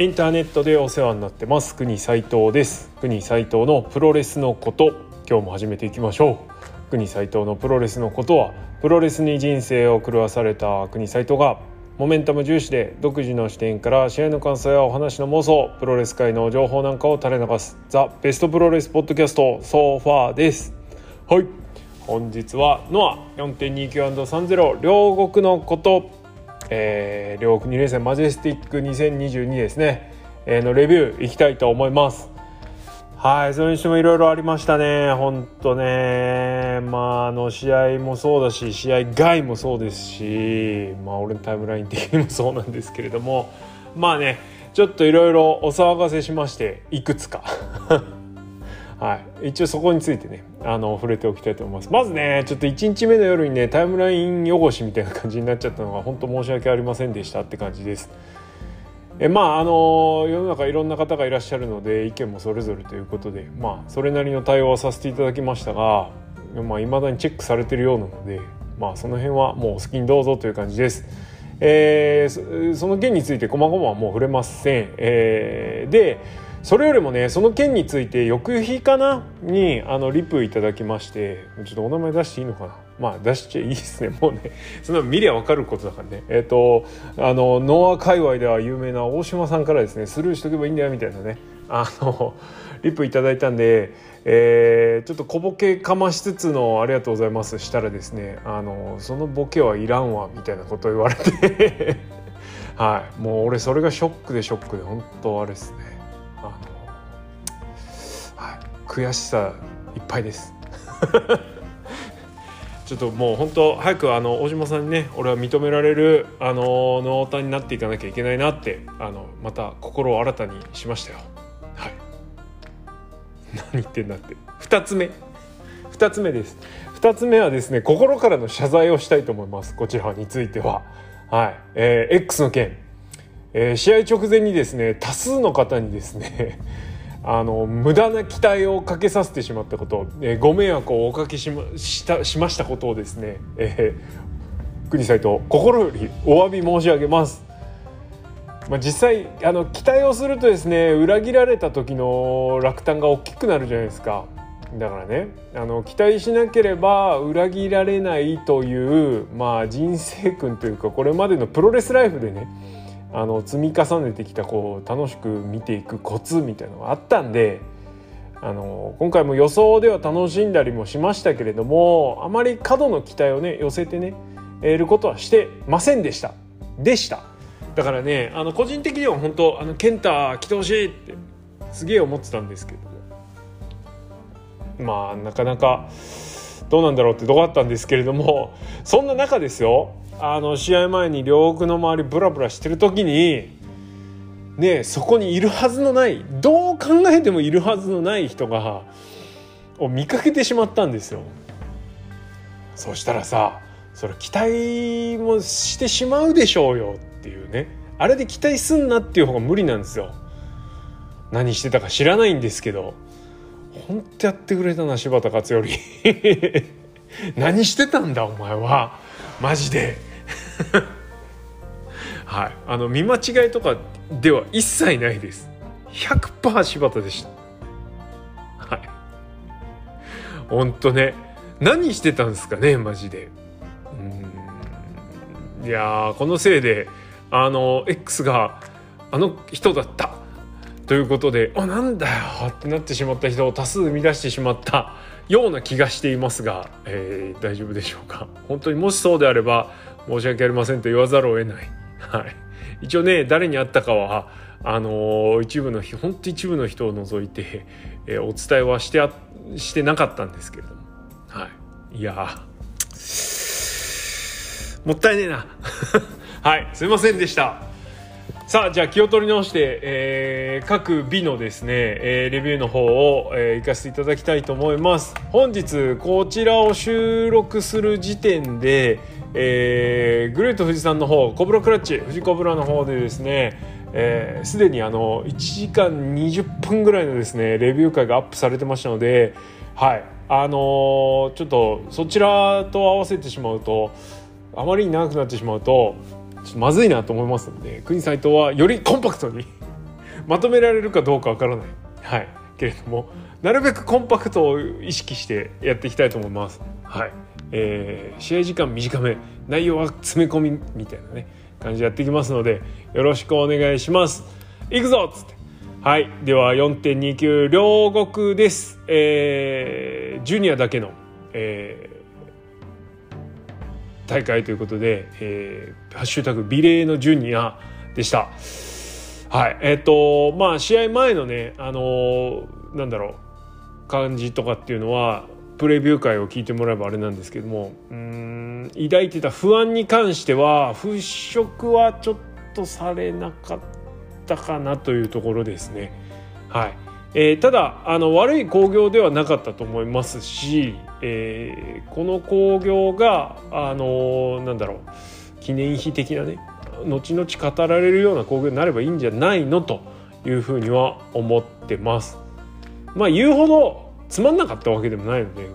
インターネットでお世話になってます。国斉藤です。国斉藤のプロレスのこと。今日も始めていきましょう。国斉藤のプロレスのことはプロレスに人生を狂わされた国斉藤がモメンタム重視で独自の視点から試合の感想やお話の妄想プロレス界の情報なんかを垂れ流すザ・ベストプロレスポッドキャストソファーです。はい。本日はノア 4.29&30 両国のこと。えー、両国2連戦マジェスティック2022ですね、えー、のレビューいきたいと思います。はいそれにしてもいろいろありましたね。本当ね。まああの試合もそうだし試合外もそうですしまあ俺のタイムライン的にもそうなんですけれども。まあねちょっといろいろお騒がせしましていくつか。はい、一応そこについてねあの触れておきたいと思います。まずねちょっと1日目の夜にねタイムライン汚しみたいな感じになっちゃったのが本当申し訳ありませんでしたって感じです。えまああの世の中いろんな方がいらっしゃるので意見もそれぞれということでまあそれなりの対応はさせていただきましたがいまあ、未だにチェックされてるようなのでまあその辺はもうお好きにどうぞという感じです。えー、その件について細々はもう触れません、えー、でそれよりもねその件について翌日かな？にあのリプいただきましてちょっとお名前出していいのかな？まあ出しちゃいいですね。もうねそんな見りゃ分かることだからね。えっ、ー、とあのノア界隈では有名な大島さんからですねスルーしとけばいいんだよみたいなね。あのリプいただいたんで、えー、ちょっと小ボケかましつつの「ありがとうございます」したらですねあのそのボケはいらんわみたいなこと言われて。はい。もう俺それがショックでショックで本当あれですね。悔しさいっぱいです。ちょっともう本当早くあの大島さんにね俺は認められるあのノータになっていかなきゃいけないなってあのまた心を新たにしましたよ。はい。何言ってんだって。2つ目。2つ目です。2つ目はですね心からの謝罪をしたいと思います。こちらについては。はい、えー、X の件、えー、試合直前にですね多数の方にですねあの無駄な期待をかけさせてしまったこと、えー、ご迷惑をおかけしましたしましたことをですね、えー、国際と心よりお詫び申し上げます。まあ、実際あの期待をするとですね裏切られた時の落胆が大きくなるじゃないですか。だからねあの期待しなければ裏切られないという、まあ、人生訓というかこれまでのプロレスライフでねあの積み重ねてきたこう楽しく見ていくコツみたいなのがあったんであの今回も予想では楽しんだりもしましたけれどもあまり過度の期待をね寄せてね得ることはしてませんでした。でした。だからねあの個人的には本当あの健太来てほしいってすげえ思ってたんですけどまあなかなかどうなんだろうってとこあったんですけれどもそんな中ですよ。あの試合前に両国の周りブラブラしてる時にねそこにいるはずのないどう考えてもいるはずのない人がを見かけてしまったんですよ。そしたらさそれ期待もしてしまうでしょうよっていうねあれで期待すんなっていう方が無理なんですよ。何してたか知らないんですけど本当やってくれたな柴田勝頼 何してたんだお前はマジで はい。あの見間違いとかでは一切ないです。100%柴田でした。はい。ほんとね。何してたんですかねマジで。うん。いやこのせいであの X があの人だった。ということであなんだよってなってしまった人を多数生み出してしまったような気がしていますが、えー、大丈夫でしょうか。本当にもしそうであれば申し訳ありませんと言わざるを得ない。はい、一応ね誰に会ったかはあのー、一部の本当一部の人を除いて、えー、お伝えはしてあしてなかったんですけれども、はい、いやもったいねえな。はい。すいませんでした。さあじゃあ気を取り直して、えー、各美のですね、えー、レビューの方を、えー、行かせていただきたいと思います。本日こちらを収録する時点で、えー、グレート富士山の方コブラクラッチ富士コブラの方でですねすで、えー、にあの1時間20分ぐらいのですねレビュー会がアップされてましたのではい。あのー、ちょっとそちらと合わせてしまうとあまりに長くなってしまうとちょっとまずいなと思いますので国斎藤はよりコンパクトに まとめられるかどうかわからない、はい、けれどもなるべくコンパクトを意識してやっていきたいと思います。はい。えー、試合時間短め内容は詰め込みみたいなね感じでやっていきますのでよろしくお願いします。いくぞっつってはいでは4.29両国です、えー、ジュニアだけの、えー、大会ということで、えー、ハッシュタグ美麗のジュニアでした。はい。えっ、ー、と、まあ、試合前のね、あのー、なんだろう、感じとかっていうのは、プレビュー会を聞いてもらえばあれなんですけども、うん、抱いてた不安に関しては、払拭はちょっとされなかったかなというところですね。はい。えー、ただあの悪い興行ではなかったと思いますし、えー、この興行があのなんだろう記念碑的なね後々語られるような工業になればいいんじゃないのというふうには思ってます。まあ言うほどつまんなかったわけでもないので、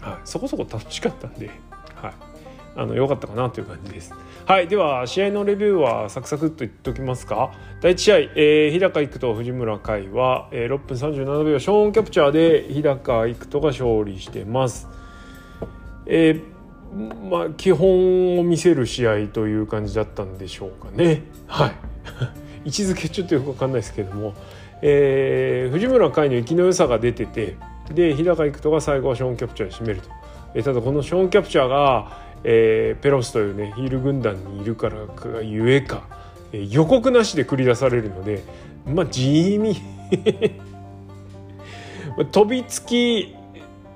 はい、そこそこ楽しかったんで、はい、あの良かったかなという感じです。はい、では試合のレビューはサクサクっと言っておきますか。第1試合、えー、日高育と藤村海は、えー、6分37秒ショーンキャプチャーで日高育人が勝利してます。えーまあ、基本を見せる試合という感じだったんでしょうかね。はい、位置づけちょっとよく分かんないですけども、えー、藤村海の生きの良さが出ててで日高育人が最後はショーン・キャプチャーで締めると。えー、ただこのショーン・キャプチャーが、えー、ペロスというねヒール軍団にいるからがゆえか、えー、予告なしで繰り出されるのでまあ地味 飛びつき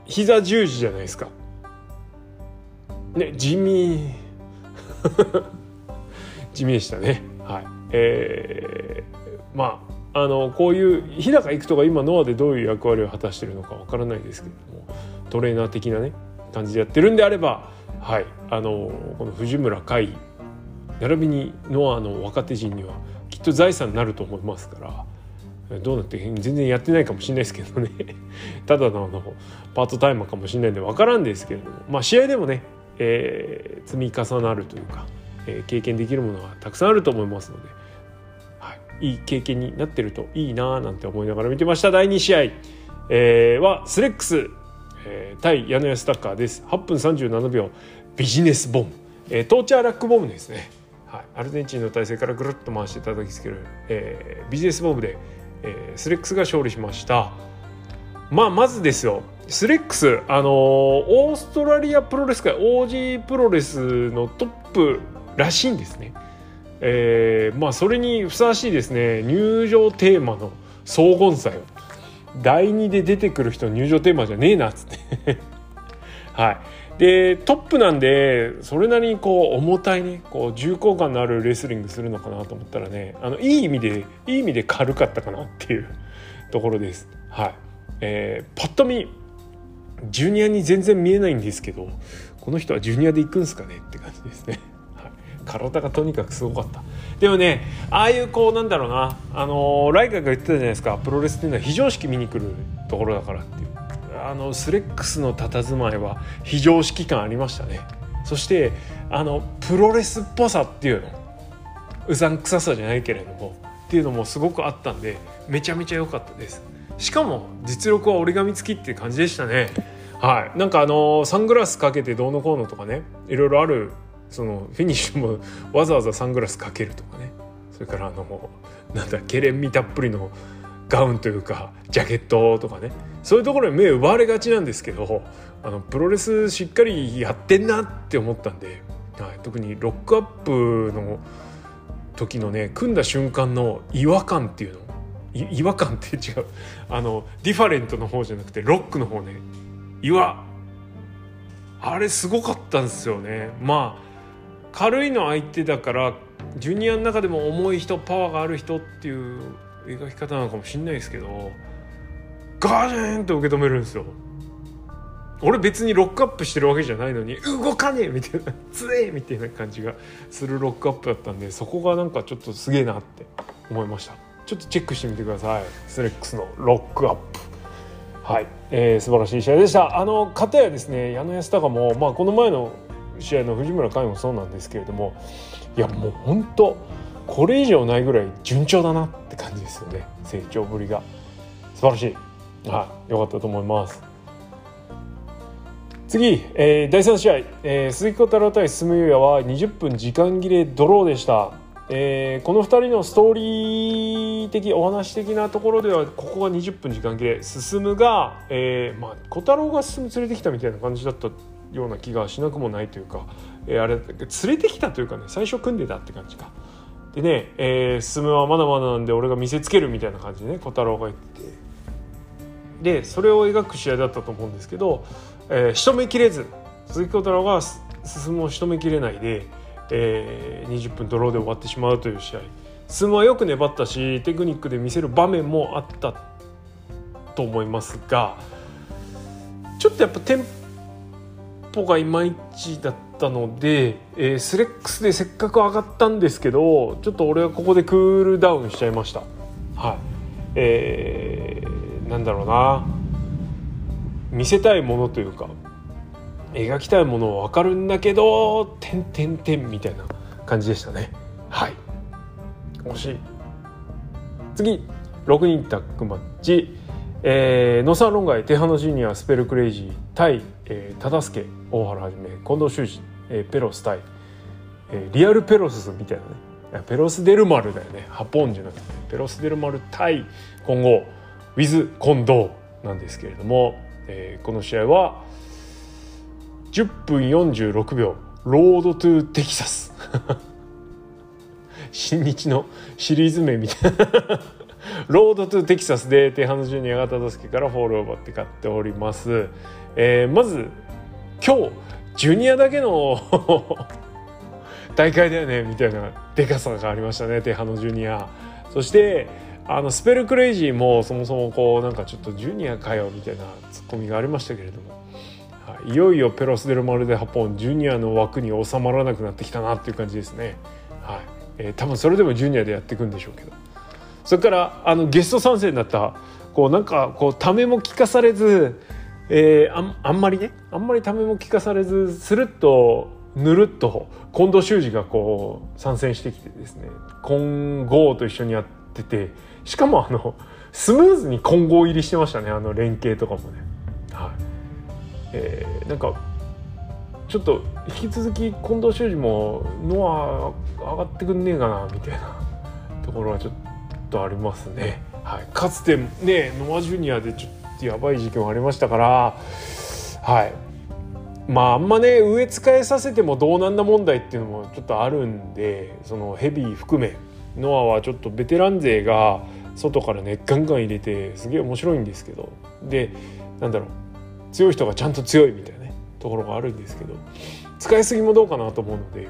膝十字じゃないですか。ね地味 地味でしたねはいえー、まああのこういう日高育人が今ノアでどういう役割を果たしてるのかわからないですけれどもトレーナー的なね感じでやってるんであればはい。あのこの藤村海並びにノアの若手陣にはきっと財産になると思いますからどうなって全然やってないかもしれないですけどね。ただのあのパートタイマーかもしれないんで分からんですけれどもまあ試合でもねえ、積み重なるというか、え、経験できるものがたくさんあると思いますので、い、い経験になってるといいななんて思いながら見てました。第2試合、えー、はスレックス、えー、対矢野安タッカーです。8分37秒。ビジネスボム、えー、トーチャーラックボムですね、はい、アルゼンチンの体勢からぐるっと回して叩きつける、えー、ビジネスボムで、えー、スレックスが勝利しました。まあまずですよ。スレックス、あのー、オーストラリアプロレス界 OG プロレスのトップらしいんですね。えー、まあそれにふさわしいですね入場テーマの荘厳さよ第2で出てくる人入場テーマじゃねえなっつって。はい。でトップなんでそれなりにこう重たいねこう重厚感のあるレスリングするのかなと思ったらねあのいい意味でいい意味で軽かったかなっていう ところです。はい。えー、パッと見ジュニアに全然見えないんですけどこの人はジュニアで行くんすかねって感じですね、体がとにかくすごかった。でもねああいうこうなんだろうなあのライカが言ってたじゃないですか。プロレスっていうのは非常識見に来るところだからっていう。あのスレックスの佇まいは非常識感ありましたね。そしてあのプロレスっぽさっていうのうさんくささじゃないけれどもっていうのもすごくあったんでめちゃめちゃ良かったです。しかも実力は折り紙付きっていう感じでしたね。はい。なんかあのサングラスかけてどうのこうのとかねいろいろあるそのフィニッシュもわざわざサングラスかけるとかね。それからあのなんだケレン味たっぷりのガウンというかジャケットとかね。そういうところに目奪われがちなんですけどあのプロレスしっかりやってんなって思ったんで、はい、特にロックアップの時のね組んだ瞬間の違和感っていうの違和感って違う。あのディファレントの方じゃなくてロックの方ね岩あれすごかったんですよね。まあ軽いの相手だからジュニアの中でも重い人パワーがある人っていう描き方なのかもしんないですけどガージェンと受け止めるんですよ。俺別にロックアップしてるわけじゃないのに動かねえみたいなつえみたいな感じがするロックアップだったんでそこがなんかちょっとすげえなって思いました。ちょっとチェックしてみてください。スレックスのロックアップ。はい、えー、素晴らしい試合でした。あの片やですね矢野安隆も、まあ、この前の試合の藤村海もそうなんですけれどもいやもう本当これ以上ないぐらい順調だなって感じですよね成長ぶりが。素晴らしい。はい良かったと思います。次、えー、第3試合、えー、鈴木小太郎対進優也は20分時間切れドローでした、えー、この2人のストーリー的お話的なところではここが20分時間切れ。進むが、えーまあ、小太郎が進む連れてきたみたいな感じだったような気がしなくもないというか、えー、あれ連れてきたというかね最初組んでたって感じか。でね、えー、進はまだまだなんで俺が見せつけるみたいな感じでね小太郎が言ってでそれを描く試合だったと思うんですけどえー、仕留めきれず鈴木小太郎が進むを仕留めきれないで、えー、20分ドローで終わってしまうという試合。進むはよく粘ったしテクニックで見せる場面もあったと思いますがちょっとやっぱテンポがいまいちだったので、えー、スレックスでせっかく上がったんですけどちょっと俺はここでクールダウンしちゃいました。はい。えー、なんだろうな。見せたいものというか描きたいものは分かるんだけど「てんてんてん」みたいな感じでしたね。はい。惜しい。次。6人タッグマッチ、えー、野沢論外テハノジュニアスペルクレイジー。対、えー、忠助大原はじめ近藤修二、えー、ペロス対、えー、リアルペロスみたいなね。ペロス・デルマルだよね。ハポンじゃなくてペロス・デルマル対今後ウィズ・近藤なんですけれどもえー、この試合は10分46秒ロードトゥテキサス。新日のシリーズ名みたいな。ロードトゥテキサスでテハノジュニアが忠助からフォールを奪って勝っております、えー、まず今日ジュニアだけの 大会だよねみたいなでかさがありましたねテハノジュニア。そしてあのスペルクレイジーもそもそもこうなんかちょっとジュニアかよみたいなツッコミがありましたけれども、はい、いよいよペロス・デル・マルデ・ハポンジュニアの枠に収まらなくなってきたなっていう感じですね。はい。えー、多分それでもジュニアでやっていくんでしょうけど。それからあのゲスト参戦になったこうなんかこうためも聞かされず、えー、ああんまりねあんまりためも聞かされずスルッとぬるっと近藤修二がこう参戦してきてですね。今後と一緒にやってて。しかもあのスムーズに混合入りしてましたね。あの連携とかもね。はい。えー、なんかちょっと引き続き近藤修二もノア上がってくんねえかなみたいな。ところはちょっとありますね。はい、かつてねノアジュニアでちょっやばい時期もありましたからはいまああんまね植え付えさせてもどうなんだ問題っていうのもちょっとあるんでそのヘビー含めノアはちょっとベテラン勢が外からねガンガン入れてすげえ面白いんですけどでなんだろう強い人がちゃんと強いみたいなねところがあるんですけど使いすぎもどうかなと思うので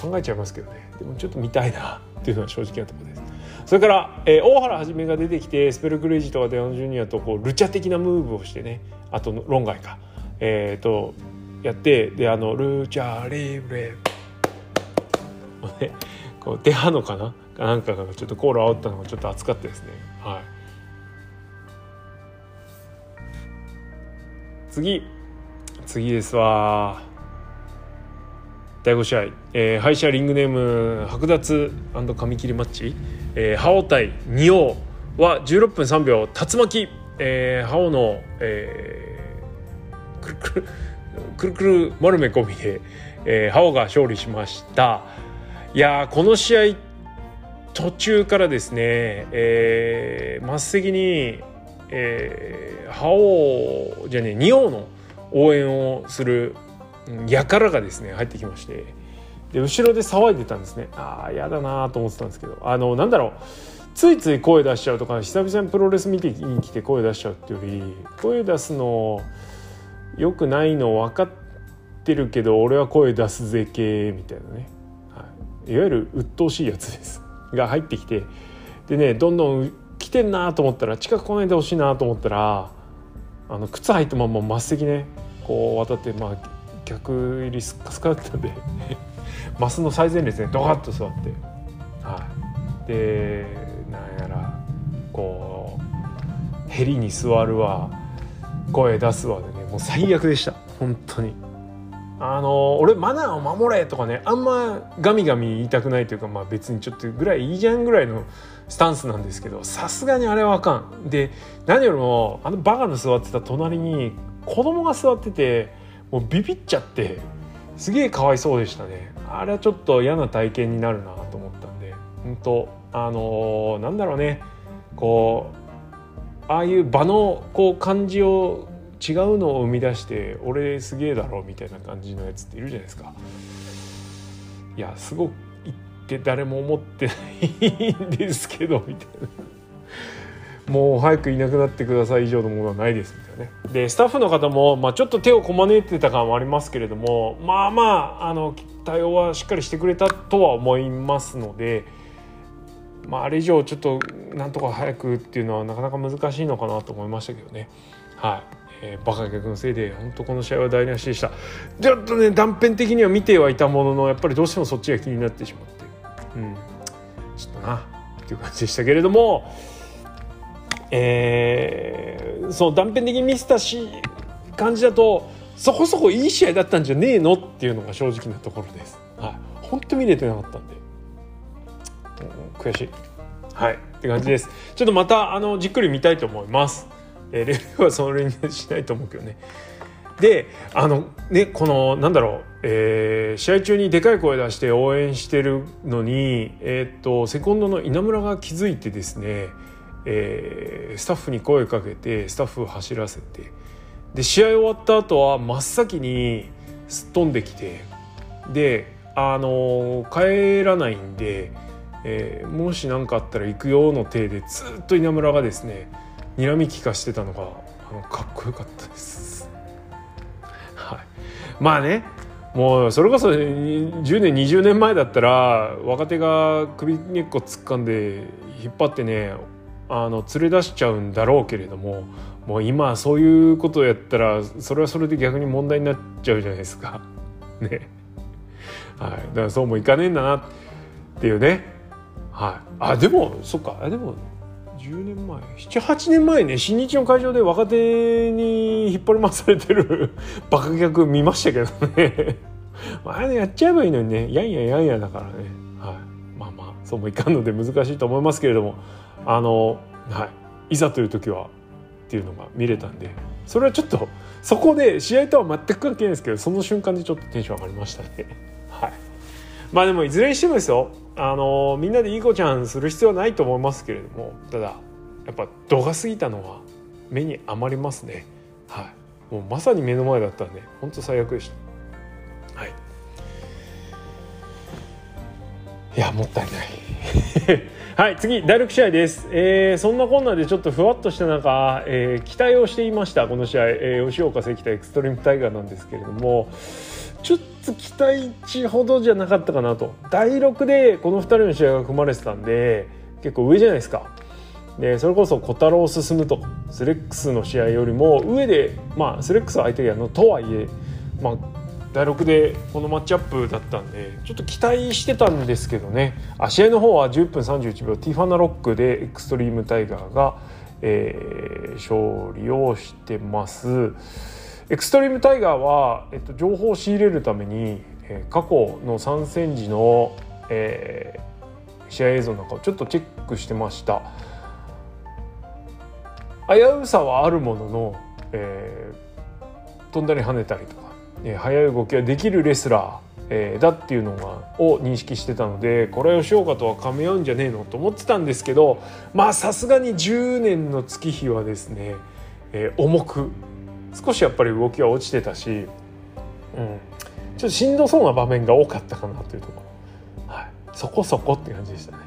考えちゃいますけどねでもちょっと見たいなっていうのは正直なところです。それから、えー、大原はじめが出てきてスペルクレイジーとかデアノジュニアとこうルチャ的なムーブをしてねあと論外か。えっ、ー、とやってであのルチャリブレをねこう出はのかな？なんかがちょっとコール煽ったのがちょっと熱かったですね。はい。次。次ですわ。第5試合、えー、敗者リングネーム剥奪紙切りマッチ、えー、ハオ対仁王は16分3秒竜巻、えー、ハオの、えー、くるくるくるくる丸め込みで、えー、ハオが勝利しました。いやこの試合途中からですね、えー、末席に、えー、覇王じゃねえ仁王の応援をする輩がですね入ってきまして。で後ろで騒いでたんですね。ああ嫌だなと思ってたんですけど。あのなんだろう。ついつい声出しちゃうとか久々にプロレス見てに来て声出しちゃうっていうより声出すのよくないの分かってるけど俺は声出すぜ系みたいなね、はい、いわゆる鬱陶しいやつです。が入ってきてでねどんどん来てんなと思ったら近く来ないでほしいなと思ったらあの靴履いたまま末席ねこう渡ってまあ客入りスカスカだったんで。マスの最前列ねドカッと座って、はい、でなんやらこうヘリに座るわ。声出すわでね。もう最悪でした。本当に。あの俺マナーを守れとかねあんまガミガミ言いたくないというかまあ別にちょっとぐらいいいじゃんぐらいのスタンスなんですけどさすがにあれはあかん。で何よりもあのバカの座ってた隣に子供が座っててもうビビっちゃって。すげえかわいそうでしたね。あれはちょっと嫌な体験になるなと思ったんで。本当あのー、なんだろうね。こうああいう場のこう感じを違うのを生み出して俺すげえだろみたいな感じのやつっているじゃないですか。いやすごく言って誰も思ってないんですけどみたいな。もう早くいなくなってください以上のものはないですみたいなね。でスタッフの方も、まあ、ちょっと手をこまねいてた感はありますけれどもまあまああの対応はしっかりしてくれたとは思いますのでまあ、あれ以上ちょっとなんとか早くっていうのはなかなか難しいのかなと思いましたけどね。はい。えー、バカ客のせいで本当この試合は台無しでした。ちょっとね断片的には見てはいたもののやっぱりどうしてもそっちが気になってしまって。うん。ちょっとなっていう感じでしたけれどもえー、そう断片的に見せたし感じだとそこそこいい試合だったんじゃねえのっていうのが正直なところです。はい、本当見れてなかったんで、うん、悔しい。はい、って感じです。ちょっとまたあのじっくり見たいと思います。えー、レビューはそれにしないと思うけどね。であのねこのなんだろう、えー、試合中にでかい声出して応援してるのに、えー、っとセコンドの稲村が気づいてですね、えー、スタッフに声かけてスタッフを走らせてで試合終わった後は真っ先にすっ飛んできてであの帰らないんで、えー、もし何かあったら行くよの体でずっと稲村がですね睨み利かしてたのがあのかっこよかったです。はい、まあねもうそれこそ10年20年前だったら若手が首根っこ突っ込んで引っ張ってねあの連れ出しちゃうんだろうけれどももう今そういうことをやったらそれはそれで逆に問題になっちゃうじゃないですか。ね。はい、だからそうもいかねえんだなっていうね。はい、あでもそっか。でも10年前78年前ね新日の会場で若手に引っ張り回されてる バカ客見ましたけどね。あれやっちゃえばいいのにね。やんややんやだからね、はい、まあまあそうもいかんので難しいと思いますけれども。あの、はい、いざという時はっていうのが見れたんでそれはちょっとそこで試合とは全く関係ないですけどその瞬間でちょっとテンション上がりましたね。はい。まあでもいずれにしてもですよあのみんなでいい子ちゃんする必要はないと思いますけれどもただやっぱ度が過ぎたのは目に余りますね。はい。もうまさに目の前だったんで本当最悪でした。はい。いやもったいない。はい次第6試合です、えー、そんなこんなでちょっとふわっとした中、えー、期待をしていました。この試合、えー、吉岡関田エクストリームタイガーなんですけれどもちょっと期待値ほどじゃなかったかなと。第6でこの2人の試合が組まれてたんで結構上じゃないですか。でそれこそ小太郎進むとスレックスの試合よりも上でまあスレックスは相手やのとはいえまあ第6でこのマッチアップだったんでちょっと期待してたんですけどね。あ試合の方は10分31秒ティファナロックでエクストリームタイガーが、えー、勝利をしてます。エクストリームタイガーは、えっと、情報を仕入れるために、えー、過去の参戦時の、えー、試合映像なんかをちょっとチェックしてました。危うさはあるものの、えー、飛んだり跳ねたりとか、速い動きができるレスラー、えー、だっていうのがを認識してたのでこれは吉岡とは噛み合うんじゃねえのと思ってたんですけどまあさすがに10年の月日はですね、えー、重く少しやっぱり動きは落ちてたし、うん、ちょっとしんどそうな場面が多かったかなというところ、はい、そこそこって感じでしたね。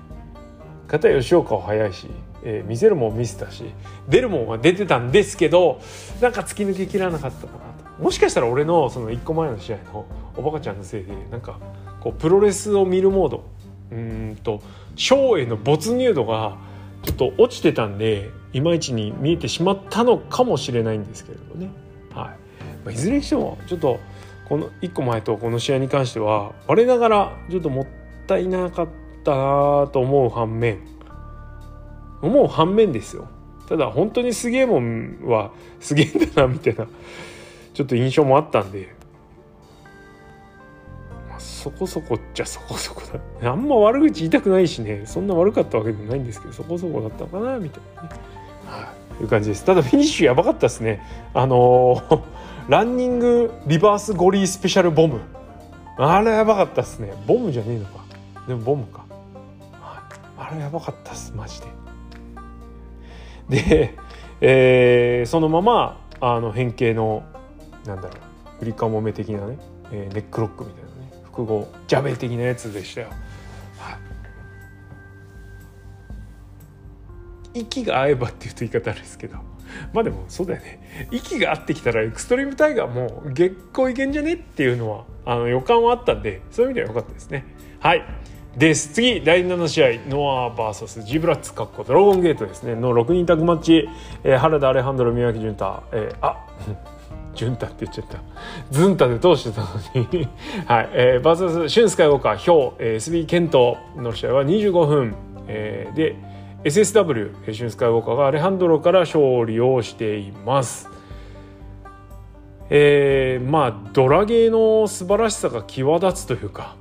片吉岡は速いし、えー、見せるもん見せたし出るもんは出てたんですけどなんか突き抜けきらなかったかな。もしかしたら俺のその1個前の試合のおばかちゃんのせいでなんかこうプロレスを見るモードうんとショーへの没入度がちょっと落ちてたんでいまいちに見えてしまったのかもしれないんですけれどね、はい。まあ、いずれにしてもちょっとこの1個前とこの試合に関しては我ながらちょっともったいなかったなと思う反面。思う反面ですよ。ただ本当にすげえもんはすげえんだなみたいな。ちょっと印象もあったんで。そこそこっちゃそこそこだ。あんま悪口言いたくないしね。そんな悪かったわけでもないんですけどそこそこだったのかなみたいなね、はい、いう感じです。ただフィニッシュやばかったですね。あのー、ランニングリバースゴリースペシャルボム。あれやばかったっすね。ボムじゃねえのか。でもボムか、はい、あれやばかったっすマジで。で、えー、そのままあの変形のなんだろう振りかもめ的なね、えー、ネックロックみたいなね複合ジャベ的なやつでしたよ。はい、息が合えばっていうと言い方あるんですけどまあでもそうだよね。息が合ってきたらエクストリームタイガーも月光いけんじゃねっていうのはあの予感はあったんでそういう意味では良かったですね。はい。です。次第7試合ノア VS ジブラッツかっこドラゴンゲートですね。の6人タッグマッチ、えー、原田アレハンドロ宮脇潤太、えー、あ潤太って言っちゃった。ズンタで通してたのに。はい、えー、バーサスシュンスカイウォーカーヒョウ、えー、SB ケントの試合は25分、えー、で SSW シュンスカイウォーカーがアレハンドロから勝利をしています。えー、まあドラゲーの素晴らしさが際立つというか、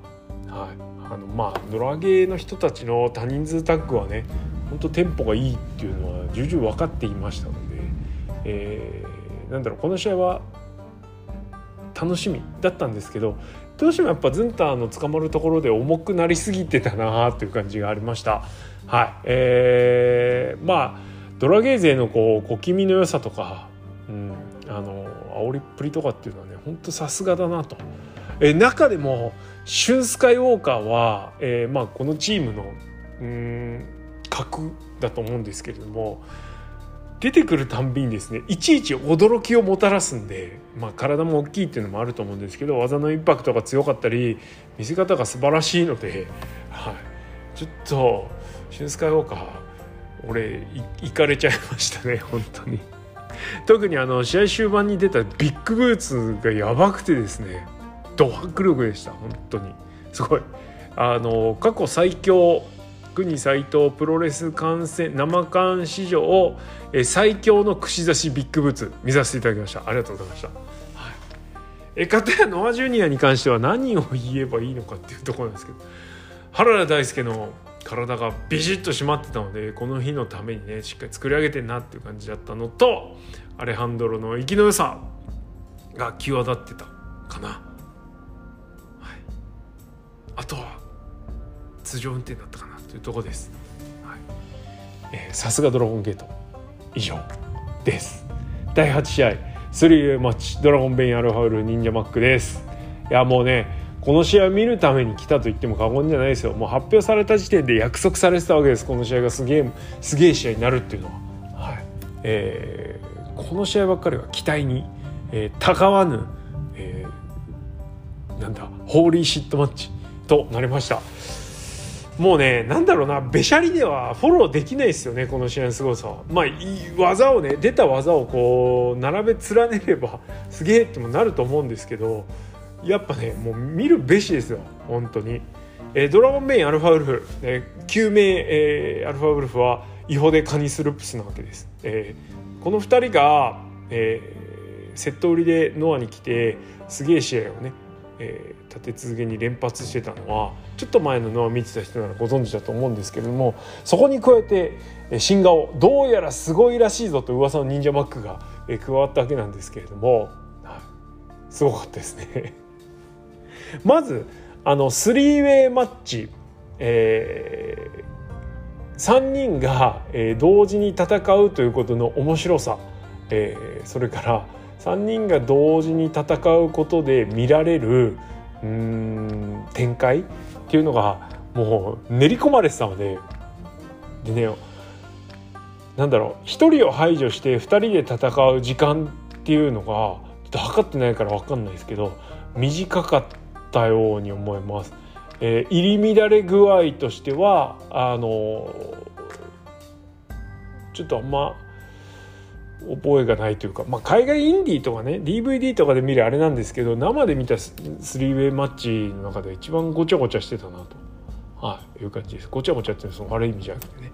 はい、あのまあドラゲーの人たちの多人数タッグはね本当テンポがいいっていうのは重々分かっていましたので、えー、なんだろうこの試合は楽しみだったんですけどどうしてもやっぱズンターの捕まるところで重くなりすぎてたなという感じがありました。はいえー、まあドラゲー勢のこう小気味の良さとか、うん、あの煽りっぷりとかっていうのはね本当さすがだなと。え中でもシュンスカイウォーカーは、えーまあ、このチームのうん核だと思うんですけれども出てくるたんびにですねいちいち驚きをもたらすんで、まあ、体も大きいっていうのもあると思うんですけど技のインパクトが強かったり見せ方が素晴らしいので、はい、ちょっとシュンスカイウォーカー俺いかれちゃいましたね 本当に。特にあの試合終盤に出たビッグブーツがやばくてですねド迫力でした本当に。すごい。あの過去最強国斎藤プロレス観戦生観史上最強の串刺しビッグブーツ見させていただきました。ありがとうございました、はい、えかたやノアジュニアに関しては何を言えばいいのかっていうところなんですけど原田大輔の体がビシッと締まってたのでこの日のためにねしっかり作り上げてんなっていう感じだったのとアレハンドロの生きの良さが際立ってたかな、はい、あとは通常運転だったかなというとこです。さすがドラゴンゲート。以上です。第8試合 3way マッチドラゴンベインアルファウル忍者マックです。いやもうねこの試合を見るために来たと言っても過言じゃないですよ。もう発表された時点で約束されてたわけです。この試合がすげえすげえ試合になるっていうのは、はい。えー、この試合ばっかりは期待に、えー、たがわぬ、えー、なんだホーリーシットマッチとなりました。もうねなんだろうなべしゃりではフォローできないですよねこの試合のすごさまあ技をね出た技をこう並べ連ねれば すげえってもなると思うんですけどやっぱねもう見るべしですよ本当に、えー、ドラゴンメインアルファウルフ、えー、救命、えー、アルファウルフは違法でカニスルップスなわけです、えー、この2人が、えー、セット売りでノアに来てすげえ試合をね、えー、立て続けに連発してたのはちょっと前のノア見てた人ならご存知だと思うんですけれどもそこに加えて新顔どうやらすごいらしいぞと噂の忍者マックが加わったわけなんですけれどもすごかったですね。まずあのスリーウェイマッチ、えー、3人が、え、同時に戦うということの面白さ、えー、それから3人が同時に戦うことで見られるうん展開っていうのがもう練り込まれてたのででねなんだろう1人を排除して2人で戦う時間っていうのがちょっと測ってないから分かんないですけど短かったように思います。えー、入り乱れ具合としてはあのちょっとあんま覚えがないというか、まあ、海外インディーとかね DVD とかで見るあれなんですけど生で見たスリーウェイマッチの中で一番ごちゃごちゃしてたなと、はい、いう感じです。ごちゃごちゃっていうのは悪い意味じゃなくてね、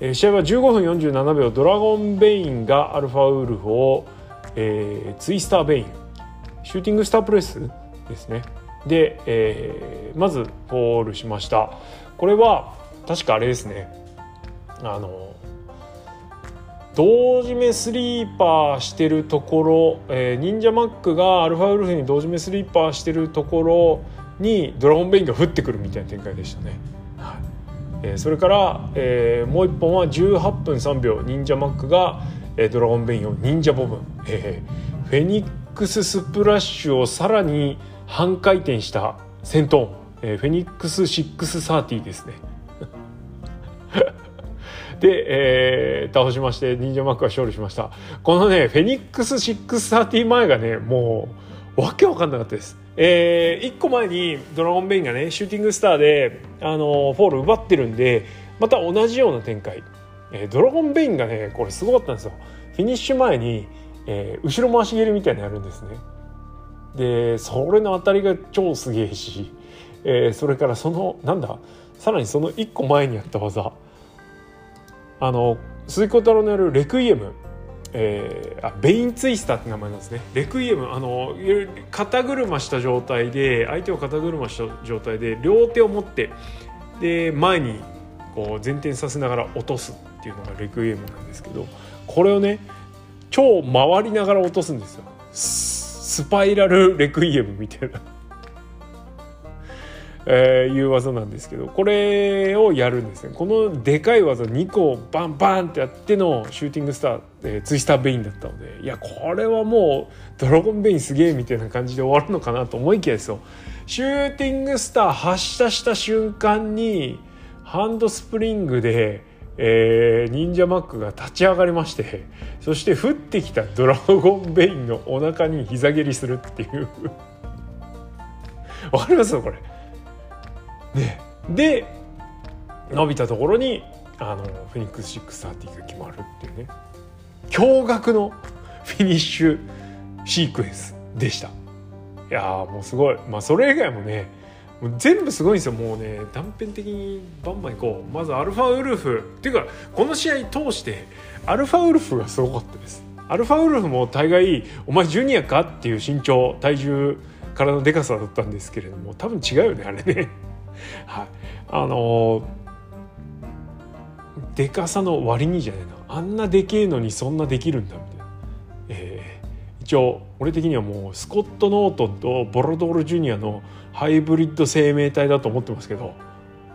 えー、試合は15分47秒ドラゴンベインがアルファウルフを、えー、ツイスターベイン。シューティングスタープレスですね。で、えー、まずフォールしました。これは確かあれですね。あの胴締めスリーパーしてるところ、えー、忍者マックがアルファウルフに胴締めスリーパーしてるところにドラゴンベインが降ってくるみたいな展開でしたね。はいえー、それから、えー、もう一本は18分3秒忍者マックが、えー、ドラゴンベインを忍者ボム、えー、フェニックススプラッシュをさらに半回転したセントーン、えー、フェニックス630ですね。で、えー、倒しまして忍者マックは勝利しました。このねフェニックス630前がねもうわけわかんなかったです。えー、1個前にドラゴンベインがねシューティングスターで、あのフォール奪ってるんでまた同じような展開、えー、ドラゴンベインがねこれすごかったんですよ。フィニッシュ前に、えー、後ろ回し蹴りみたいなのやるんですね。でそれの当たりが超すげえし、えー、それからそのなんださらにその1個前にやった技。あの鈴木小太郎のやるレクイエム。えー、あベインツイスターって名前なんですね。レクイエムあの肩車した状態で相手を肩車した状態で両手を持ってで前にこう前転させながら落とすっていうのがレクイエムなんですけどこれをね超回りながら落とすんですよ。スパイラルレクイエムみたいな。えー、いう技なんですけどこれをやるんですね。このでかい技2個バンバンってやってのシューティングスター、えー、ツイスターベインだったのでいやこれはもうドラゴンベインすげえみたいな感じで終わるのかなと思いきやですよ。シューティングスター発射した瞬間にハンドスプリングでえー、忍者マックが立ち上がりましてそして降ってきたドラゴンベインのお腹に膝蹴りするっていう。わかります？これ。ね、で伸びたところにあのフェニックス630が決まるっていうね。驚愕のフィニッシュシークエンスでした。いやもうすごい。まあそれ以外もねもう全部すごいんですよ。もうね断片的にバンバンいこう。まずアルファウルフ。っていうかこの試合通してアルファウルフがすごかったです。アルファウルフも大概お前ジュニアかっていう身長体重体のでかさだったんですけれども多分違うよねあれね。はい、あのでかさの割にじゃないな。あんなでけえのにそんなできるんだみたいな、えー、一応俺的にはもうスコット・ノートンとボロドール・ジュニアのハイブリッド生命体だと思ってますけど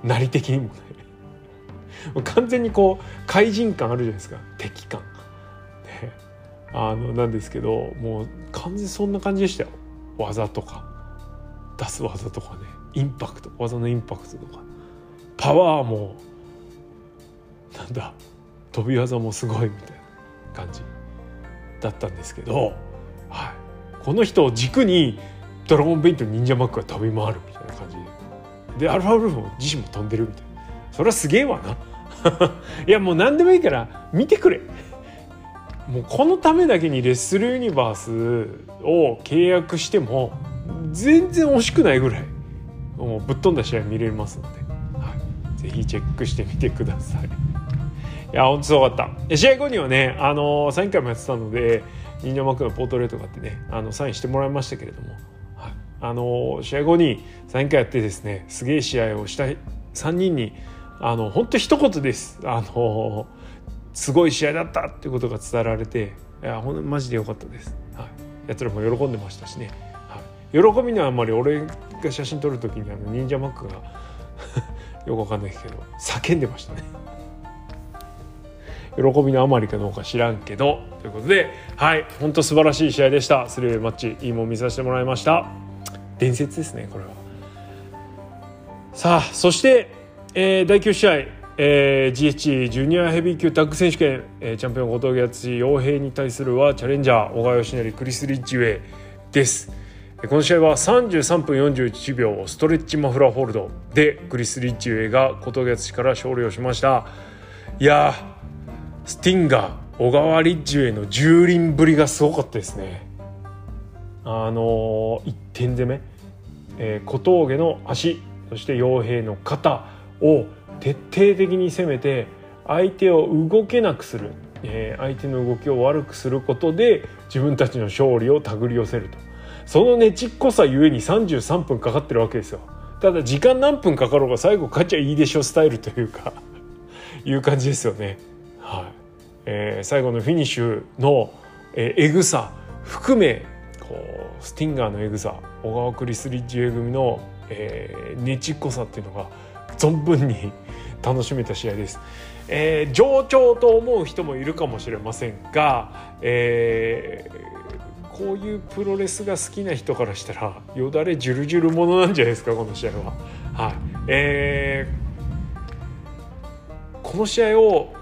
なり的にもね 完全にこう怪人感あるじゃないですか。敵感。あのなんですけどもう完全そんな感じでしたよ。技とか。出す技とかね。インパクト技のインパクトとか。パワーもなんだ飛び技もすごいみたいな感じだったんですけど、はい、この人を軸にドラゴンベインと忍者マックが飛び回るみたいな感じ。ででアルファウルフも自身も飛んでるみたいな。それはすげえわな。いやもう何でもいいから見てくれ。もうこのためだけにレッスルユニバースを契約しても全然惜しくないぐらいもうぶっ飛んだ試合見れますので、はい、ぜひチェックしてみてください。いや本当すごかった。試合後にはねあのサイン会もやってたので忍者マークのポートレートがあってねあのサインしてもらいましたけれども、はい、あの試合後にサイン会やってですねすげえ試合をした3人にあの本当一言です。あのすごい試合だったっていうことが伝えられていやほんマジでよかったです、はい、やつらも喜んでましたしね、喜びのはあんまり俺が写真撮る時にあの忍者マックが よくわかんないけど叫んでましたね。喜びのあまりかどうか知らんけどということではい本当素晴らしい試合でした。スリーマッチいいもん見させてもらいました。伝説ですねこれは。さあそして、えー、第9試合えー、GH ジュニアヘビー級タッグ選手権、えー、チャンピオン後藤康陽平に対するはチャレンジャー小川義成クリス・リッジウェイです。この試合は33分41秒ストレッチマフラーホールド。でクリス・リッチウェイが小峠敦から勝利をしました。いやスティンガー小川リッチウェイの蹂躙ぶりがすごかったですね。あの1点攻め、えー、小峠の足そして傭兵の肩を徹底的に攻めて相手を動けなくする、えー、相手の動きを悪くすることで自分たちの勝利を手繰り寄せると。そのねちっこさゆえに33分かかってるわけですよ。ただ時間何分かかろうが最後勝ちゃいいでしょスタイルというか いう感じですよね。はい、えー、最後のフィニッシュの、えー、エグさ含めこうスティンガーのエグさ小川クリス・リッジ A 組の、えー、ねちっこさっていうのが存分に 楽しめた試合です。えー、上調と思う人もいるかもしれませんが、えー、こういうプロレスが好きな人からしたらよだれじゅるじゅるものなんじゃないですかこの試合は。はいえー、この試合を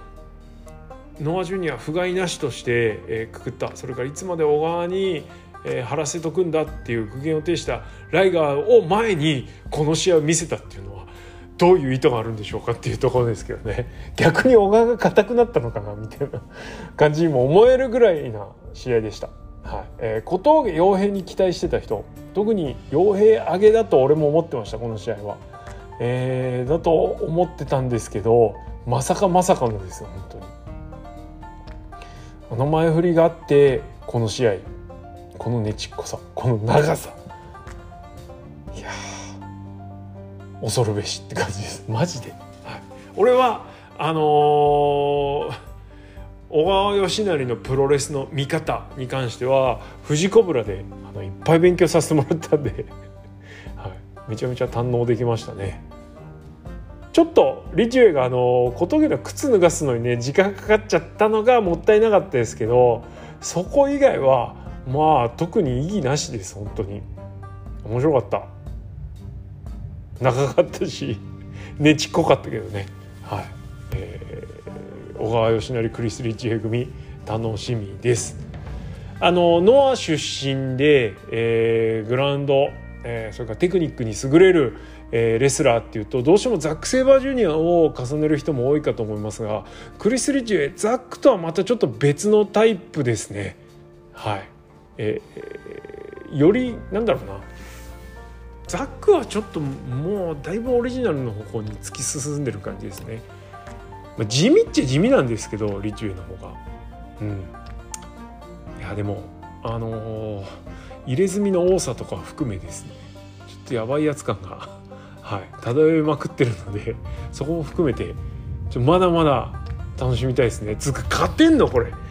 ノア・ジュニア不甲斐なしとして、えー、くくったそれからいつまで小川に、えー、張らせとくんだっていう苦言を呈したライガーを前にこの試合を見せたっていうのはどういう意図があるんでしょうかっていうところですけどね逆に小川が硬くなったのかなみたいな感じにも思えるぐらいな試合でした。はいえー、小峠傭兵に期待してた人。特に傭兵上げだと俺も思ってましたこの試合は、えー、だと思ってたんですけどまさかまさかのですよ本当に。あの前振りがあってこの試合。このねちっこさこの長さ。いや恐るべしって感じです。マジで、はい、俺はあのー、小川義成のプロレスの見方に関しては富士コブラであのいっぱい勉強させてもらったんで、はい、めちゃめちゃ堪能できましたね。ちょっとリチュエがあの小峠の靴脱がすのにね時間かかっちゃったのがもったいなかったですけどそこ以外はまあ特に意義なしです本当に。面白かった。長かったしねちっこかったけどね。はい、えー、小川義成クリス・リッチ A 組楽しみです。あのノア出身で、えー、グラウンド、えー、それからテクニックに優れる、えー、レスラーっていうとどうしてもザック・セイバージュニアを重ねる人も多いかと思いますがクリス・リッチザックとはまたちょっと別のタイプですね。はい、えー、よりなんだろうな。ザックはちょっともうだいぶオリジナルの方向に突き進んでる感じですね、まあ、地味っちゃ地味なんですけどリチュエの方が。うん。いやでもあのー、入れ墨の多さとか含めですね。ちょっとやばいやつ感が はい漂いまくってるのでそこも含めてちょまだまだ楽しみたいですね。つうか勝てんの？これ。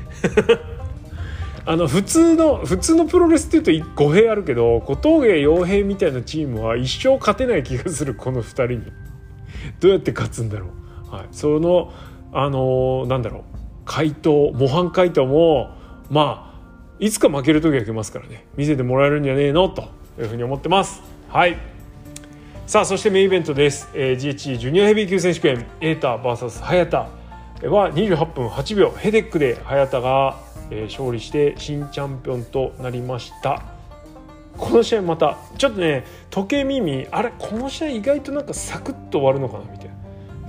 あの普通の普通のプロレスっていうと語弊あるけど小峠洋平みたいなチームは一生勝てない気がするこの2人に。どうやって勝つんだろう、はい、そのあのー、なんだろう。回答模範解答もまあいつか負ける時は来ますからね。見せてもらえるんじゃねえの？というふうに思ってます。はい。さあそしてメインイベントです、えー、GH ジュニアヘビー級選手権。エーター VS 早田。は28分8秒ヘデックで早田がえー、勝利して新チャンピオンとなりました。この試合またちょっとね時計耳あれこの試合意外となんかサクッと終わるのかなみたいな。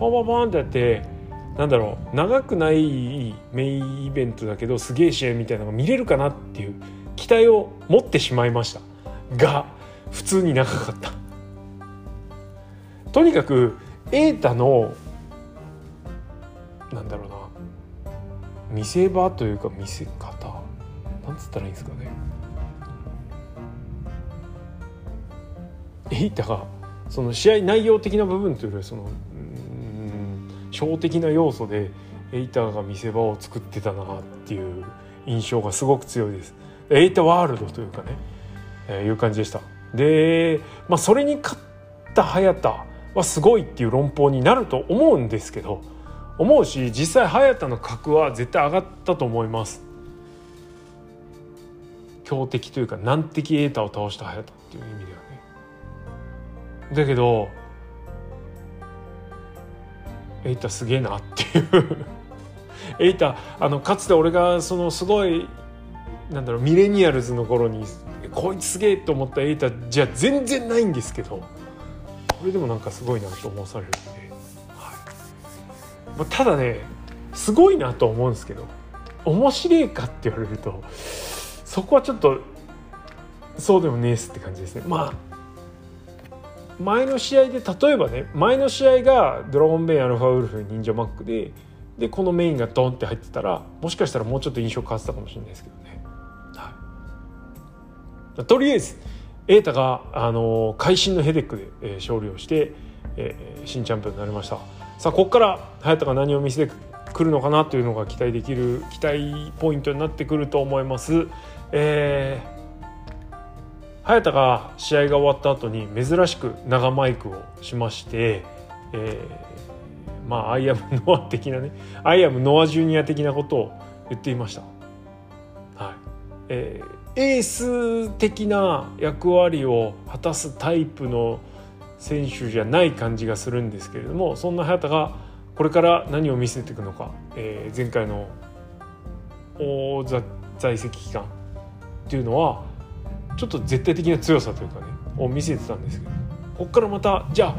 パンパンパンってやってなんだろう長くないメインイベントだけどすげえ試合みたいなのが見れるかなっていう期待を持ってしまいました。が普通に長かった。とにかく瑛太のなんだろうな見せ場というか見せ方なんつったらいいんですかね。エイタがその試合内容的な部分というよりはその小的な要素でエイターが見せ場を作ってたなっていう印象がすごく強いです。エイタワールドというかね、えー、いう感じでした。で、まあ、それに勝った早田はすごいっていう論法になると思うんですけど思うし実際早田の格は絶対上がったと思います強敵というか難敵エータを倒した早田っていう意味ではねだけどエイタすげえなっていう。エイタあのかつて俺がそのすごいなんだろうミレニアルズの頃にこいつすげえと思ったエイタじゃ全然ないんですけどこれでもなんかすごいなと思わされるんでまあ、ただねすごいなと思うんですけど面白いかって言われるとそこはちょっとそうでもねえっすって感じですね。まあ前の試合で例えばね前の試合がドラゴンベイアルファウルフ忍者マックででこのメインがドンって入ってたらもしかしたらもうちょっと印象変わってたかもしれないですけどね、はとりあえず瑛太が、あの会心のヘデックで、えー、勝利をして、えー、新チャンピオンになりました。さあここから早田が何を見せてくるのかなというのが期待できる期待ポイントになってくると思います。えー、早田が試合が終わった後に珍しく長マイクをしまして、えー、まあアイアムノア的なねアイアムノアジュニア的なことを言っていました。はいえー、エース的な役割を果たすタイプの選手じゃない感じがするんですけれどもそんな早田がこれから何を見せていくのか、えー、前回の大在籍期間っていうのはちょっと絶対的な強さというかねを見せてたんですけどここからまたじゃあ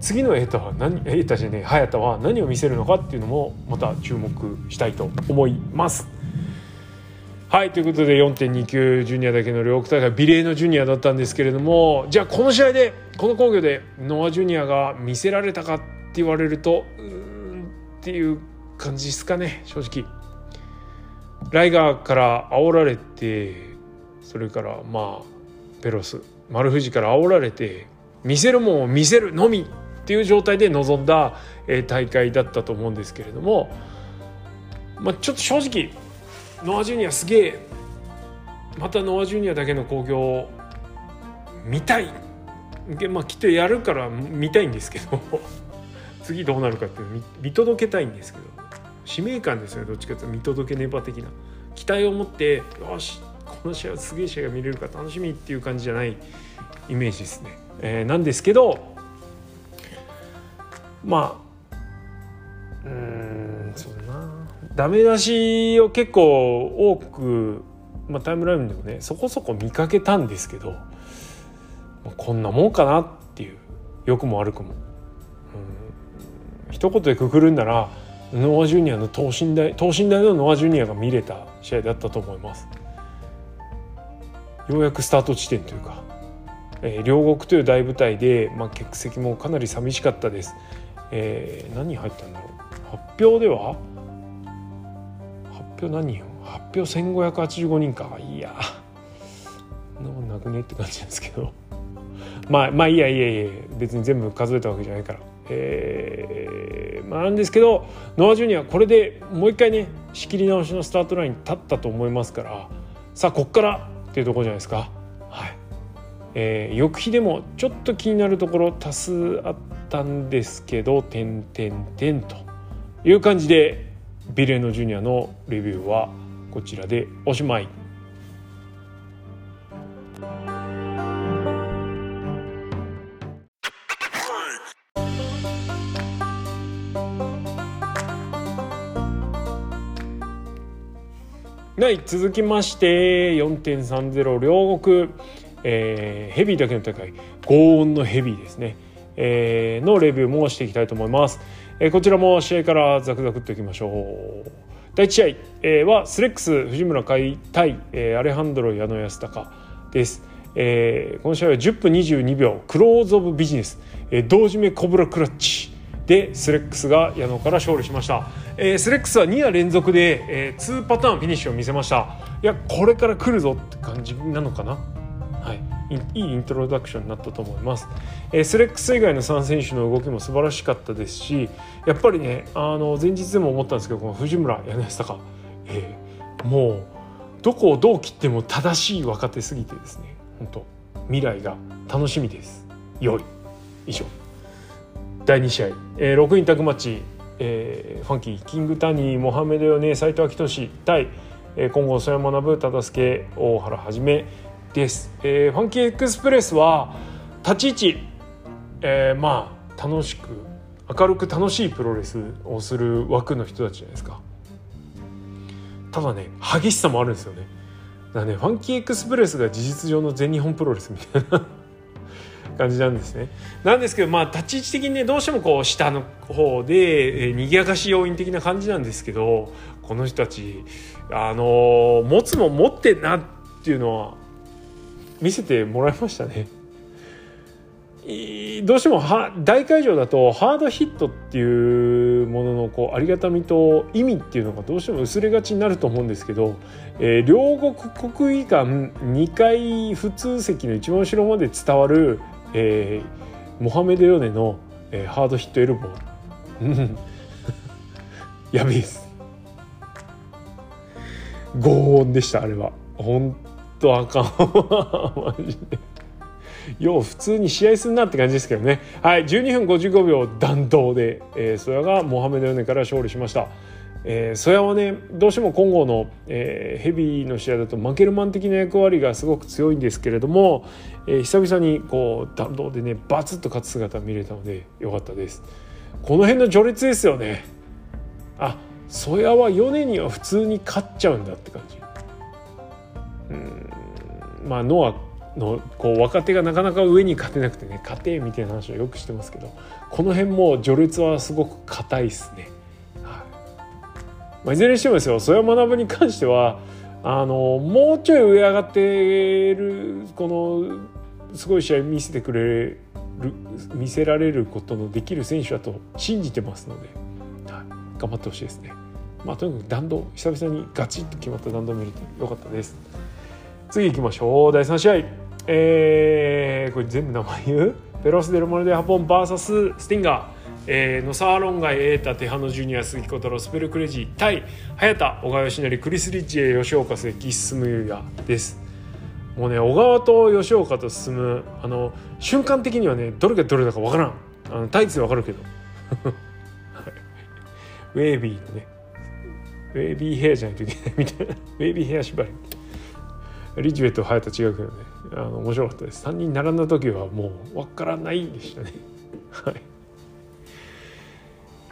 次の瑛太は何瑛太じゃねえ早田は何を見せるのかっていうのもまた注目したいと思います。はいということで4.29ジュニアだけの両国大会美麗のジュニアだったんですけれどもじゃあこの試合でこの工業でノア・ジュニアが見せられたかって言われるとうんっていう感じですかね正直。ライガーから煽られてそれからまあペロス。丸藤から煽られて見せるもんを見せるのみっていう状態で臨んだ大会だったと思うんですけれども、まあ、ちょっと正直ノア・ジュニアすげえまたノア・ジュニアだけの興行見たい。まあきっとやるから見たいんですけど 次どうなるかって見届けたいんですけど使命感ですねどっちかというと。見届けねば的な。期待を持ってよしこの試合はすげえ試合が見れるか楽しみっていう感じじゃないイメージですね。えー、なんですけどまあうんそうなダメ出しを結構多く、まあ、タイムラインでもねそこそこ見かけたんですけど、まあ、こんなもんかなっていう良くも悪くも。うん一言でくくるんならノア・ジュニアの等身大等身大のノア・ジュニアが見れた試合だったと思います。ようやくスタート地点というか、えー、両国という大舞台で、まあ、客席もかなり寂しかったです。えー、何入ったんだろう。発表では？発表何人発表1585人か。いやななくねって感じなんですけど。まあまあいいやいやいや別に全部数えたわけじゃないから。えー、まあなんですけどノア・ジュニアこれでもう一回ね仕切り直しのスタートラインに立ったと思いますからさあこっからっていうところじゃないですか。はいえー、翌日でもちょっと気になるところ多数あったんですけど「点点点」という感じでビレーノジュニアのレビューはこちらでおしまい。はい、続きまして4.30両国、えー、ヘビーだけの大会高音のヘビーですね、えー、のレビューもしていきたいと思います。えこちらも試合からザクザクっといきましょう。第1試合、えはスレックス藤村海対、えアレハンドロ矢野康隆です、えー、この試合は10分22秒クローズ・オブ・ビジネス、え同締めコブラクラッチ。でスレックスが矢野から勝利しました、えー、スレックスは2夜連続で、えー、2パターンフィニッシュを見せました。いやこれから来るぞって感じなのかな？はい。いいイントロダクションになったと思います、えー、スレックス以外の3選手の動きも素晴らしかったですしやっぱりねあの前日でも思ったんですけどこの藤村柳坂、えー、もうどこをどう切っても正しい若手すぎてですね本当未来が楽しみです。良い。以上。第2試合、えー、6人タグマッチ、えー、ファンキーキングタニーモハメドヨネ斎藤明俊対、えー、今後曽山学忠助大原はじめです、えー、ファンキーエクスプレスは立ち位置、えー、まあ楽しく明るく楽しいプロレスをする枠の人たちじゃないですか。ただね激しさもあるんですよね。だからねファンキーエクスプレスが事実上の全日本プロレスみたいな。感じなんですね。なんですけどまあ立ち位置的にねどうしてもこう下の方で、えー、賑やかし要因的な感じなんですけどこの人たちあのー、持つも持ってんなっていうのは見せてもらいましたね。どうしても大会場だとハードヒットっていうもののこうありがたみと意味っていうのがどうしても薄れがちになると思うんですけど、えー、両国国技館2階普通席の一番後ろまで伝わる、えー、モハメド・ヨネの、えー、ハードヒットエルボー。やべえです。轟音でしたあれは。本当あかん マジで。よう普通に試合すんなって感じですけどね。はい12分55秒弾道で、えー、ソヤがモハメド・ヨネから勝利しました。えー、ソヤはねどうしても今後の、えー、ヘビーの試合だとマケルマン的な役割がすごく強いんですけれども、えー、久々にこう弾道でねバツッと勝つ姿見れたのでよかったです。この辺の序列ですよね。あソヤはヨネには普通に勝っちゃうんだって感じ。うんまあノアのこう若手がなかなか上に勝てなくてね勝てみたいな話をよくしてますけどこの辺も序列はすごく硬いですね。はい。まあ、いずれにしてもですよ曽谷学に関してはあのもうちょい上上がってるこのすごい試合見せてくれる見せられることのできる選手だと信じてますので、はい、頑張ってほしいですね。まあ、とにかく弾道久々にガチッと決まった弾道見れてよかったです。次行きましょう第3試合えー、これ全部名前言う？ペロス・デルモルデ・ハポン VS スティンガー、えー、ノサーロンガイ、エータ、テハノジュニア、鈴木小太郎、スペルクレジー、対早田、小川義成、クリス・リッチエ、吉岡関、進優也です。もうね、小川と吉岡と進む、あの、瞬間的にはね、どれがどれだかわからん。あのタイツでわかるけど。ウェービーのね、ウェービーヘアじゃないといけない。みたいな、ウェービーヘア縛り。リチベット隼人違うけどね。あの面白かったです。3人並んだ時はもう分からないでしたね。はい。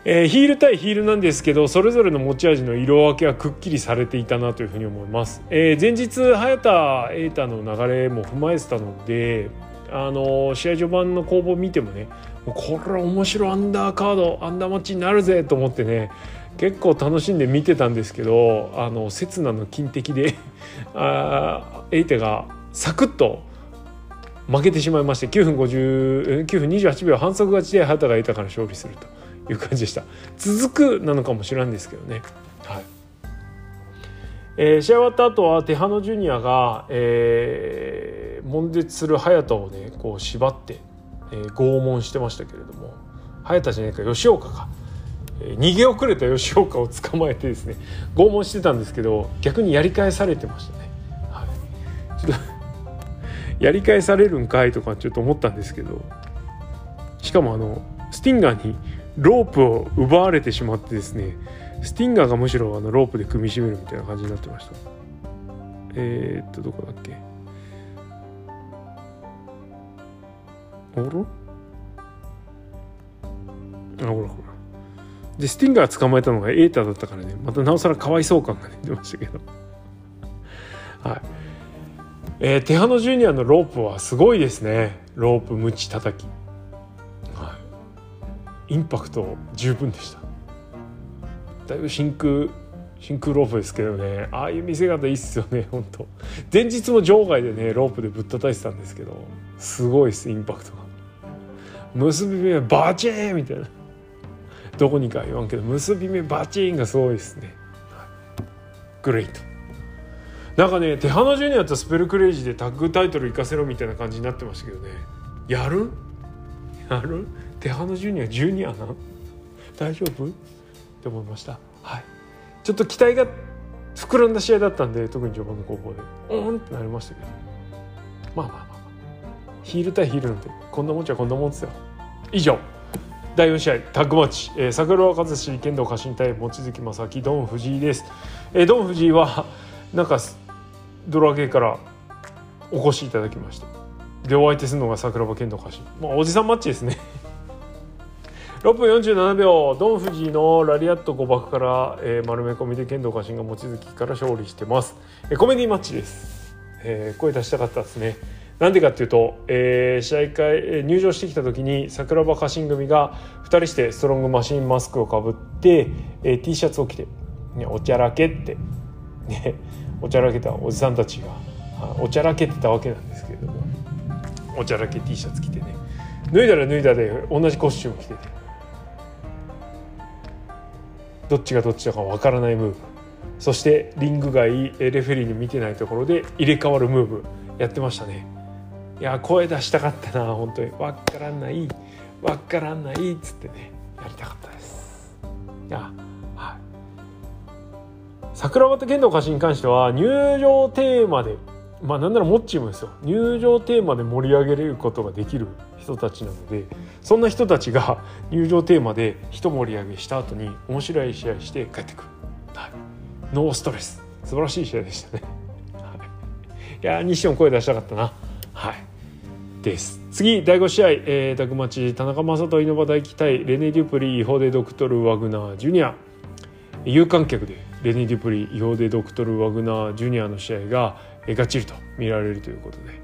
えー、ヒール対ヒールなんですけどそれぞれの持ち味の色分けはくっきりされていたなというふうに思います、えー、前日早田瑛太の流れも踏まえてたのであの試合序盤の攻防見てもねこれは面白いアンダーカードアンダーマッチになるぜと思ってね結構楽しんで見てたんですけどあの刹那の金的で あエイテがサクッと負けてしまいまして9分50 9分28秒反則勝ちで畑がエイタから勝利すると。いう感じでした。続くなのかもしれないんですけどね。はい。えー、試合終わった後はテハノジュニアが、えー、悶絶する早田をねこう縛って、えー、拷問してましたけれども早田じゃないか吉岡か。逃げ遅れた吉岡を捕まえてですね拷問してたんですけど逆にやり返されてましたね。はい、ちょっと やり返されるんかいとかちょっと思ったんですけどしかもあのスティンガーにロープを奪われてしまってですねスティンガーがむしろあのロープで組み締めるみたいな感じになってました。えー、っとどこだっけ？あらあほらほら。でスティンガー捕まえたのがエーターだったからね。またなおさらかわいそう感が出てましたけど。はい。えー、テハノジュニアのロープはすごいですね。ロープムチ叩き。インパクト十分でした。だいぶ真空真空ロープですけどね。ああいう見せ方いいっすよね 本当。前日も場外でねロープでぶったたいてたんですけどすごいっすインパクトが。結び目バチーンみたいな。どこにか言わんけど結び目バチンがすごいですね、グレイト。なんかねテハナジュニアとスペルクレイジーでタッグタイトル行かせろみたいな感じになってましたけどね。やる？やる？テハナジュニアジュニアな大丈夫？って思いました。はい。ちょっと期待が膨らんだ試合だったんで特に序盤の攻防で。オンってなりましたけど。まあまあまあまあ。ヒール対ヒールなんてこんなもんじゃこんなもんですよ。以上。第4試合タッグマッチ、えー、桜庭和志剣道家臣対望月正明ドン藤井です、えー、ドン藤井はなんかドラゲーからお越しいただきました。でお相手するのが桜庭剣道家臣。まあおじさんマッチですね。6分47秒ドン・フジのラリアット誤爆から、えー、丸め込みで剣道家臣が望月から勝利してます、えー、コメディマッチです、えー、声出したかったですね。なんでかっていうと、えー、試合会入場してきた時に桜庭家臣組が2人してストロングマシンマスクをかぶって、えー、T シャツを着て、ね、おちゃらけって、ね、おちゃらけたおじさんたちがおちゃらけてたわけなんですけれどもおちゃらけ T シャツ着てね。脱いだら脱いだで同じコスチューム着てて。どっちがどっちだかわからないムーブ。そしてリング外レフェリーに見てないところで入れ替わるムーブやってましたね。いや声出したかったな本当に。わからない。わからないっつってね。やりたかったです。いや桜庭剣道家臣に関しては入場テーマでまあなんならモッチーもですよ。入場テーマで盛り上げれることができる人たちなのでそんな人たちが入場テーマで一盛り上げした後に面白い試合して帰ってくる、はい、ノーストレス。素晴らしい試合でしたね、はい、いや西野声出したかったな。はい。です。次第5試合、えー、タグマチ田中将人稲葉大輝対レネ・デュプリーホデ・ドクトル・ワグナー・ジュニア。有観客でレネ・デュプリーイホデ・ドクトル・ワグナー・ジュニアの試合ががっちりと見られるということで。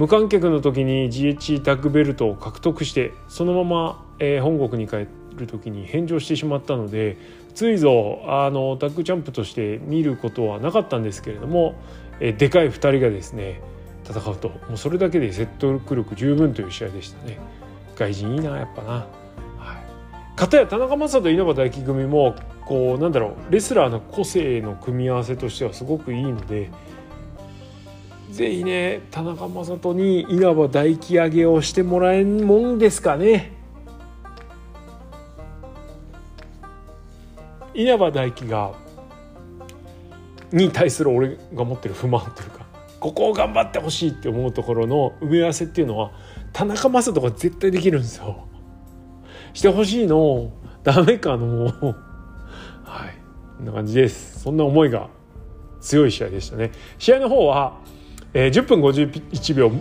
無観客の時に GH タッグベルトを獲得してそのまま、えー、本国に帰る時に返上してしまったのでついぞあのタッグチャンプとして見ることはなかったんですけれども、えー、でかい2人がですね戦うともうそれだけで説得力十分という試合でしたね。外人いいなやっぱな、はい、片や田中将人稲葉大輝組もこうなんだろうレスラーの個性の組み合わせとしてはすごくいいのでぜひね田中将人に稲葉大輝上げをしてもらえんもんですかね。稲葉大輝がに対する俺が持ってる不満というかここを頑張ってほしいって思うところの埋め合わせっていうのは田中将人が絶対できるんですよ。してほしいの。ダメかの。もうはい。こんな感じです。そんな思いが強い試合でしたね。試合の方は、えー、10分51秒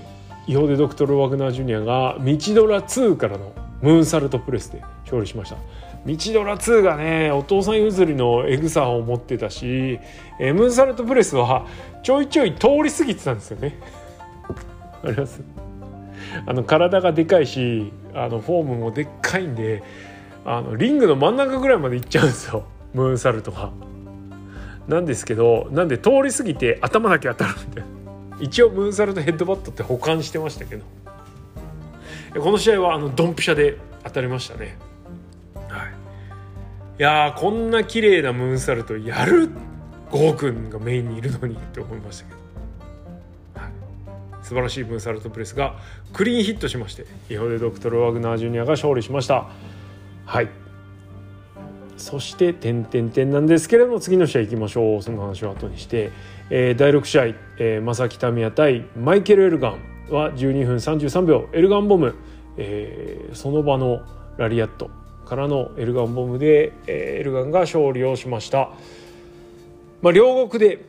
違法でドクトル・ワグナー・ジュニアが道ドラ2からのムーンサルトプレスで勝利しました。道ドラ2がねお父さん譲りのエグさを持ってたし、えー、ムーンサルトプレスはちょいちょい通り過ぎてたんですよね。あります。あの体がでかいしあのフォームもでっかいんであのリングの真ん中ぐらいまで行っちゃうんですよ。ムーンサルトが。なんですけどなんで通り過ぎて頭だけ当たるみたいな。一応ムーンサルトヘッドバットって保管してましたけど。この試合はあのドンピシャで当たりましたね。はい、いやこんな綺麗なムーンサルトやるゴーくんがメインにいるのにって思いましたけど、はい、素晴らしいムーンサルトプレスがクリーンヒットしましてイホデ・ドクトル・ワグナー・ジュニアが勝利しました。はい。そして点点点なんですけれども次の試合いきましょう。その話を後にして、えー、第6試合、えー、正木民也対マイケル・エルガンは12分33秒エルガンボム、えー、その場のラリアットからのエルガンボムで、えー、エルガンが勝利をしました。まあ、両国で、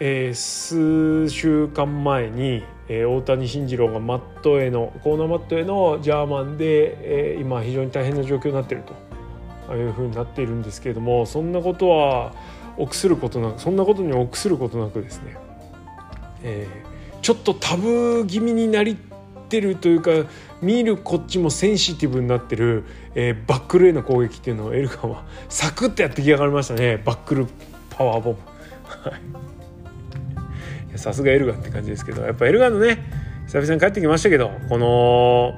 えー、数週間前に、えー、大谷慎次郎がマットへのコーナーマットへのジャーマンで、えー、今非常に大変な状況になっていると。ああいうふうになっているんですけれどもそんなことは臆することなくそんなことに臆することなくですね、えー、ちょっとタブー気味になりてるというか見るこっちもセンシティブになってる、えー、バックルへの攻撃っていうのをエルガンはサクッとやってきやがりましたねバックルパワーボム。さすがエルガンって感じですけどやっぱエルガンのね久々に帰ってきましたけどこの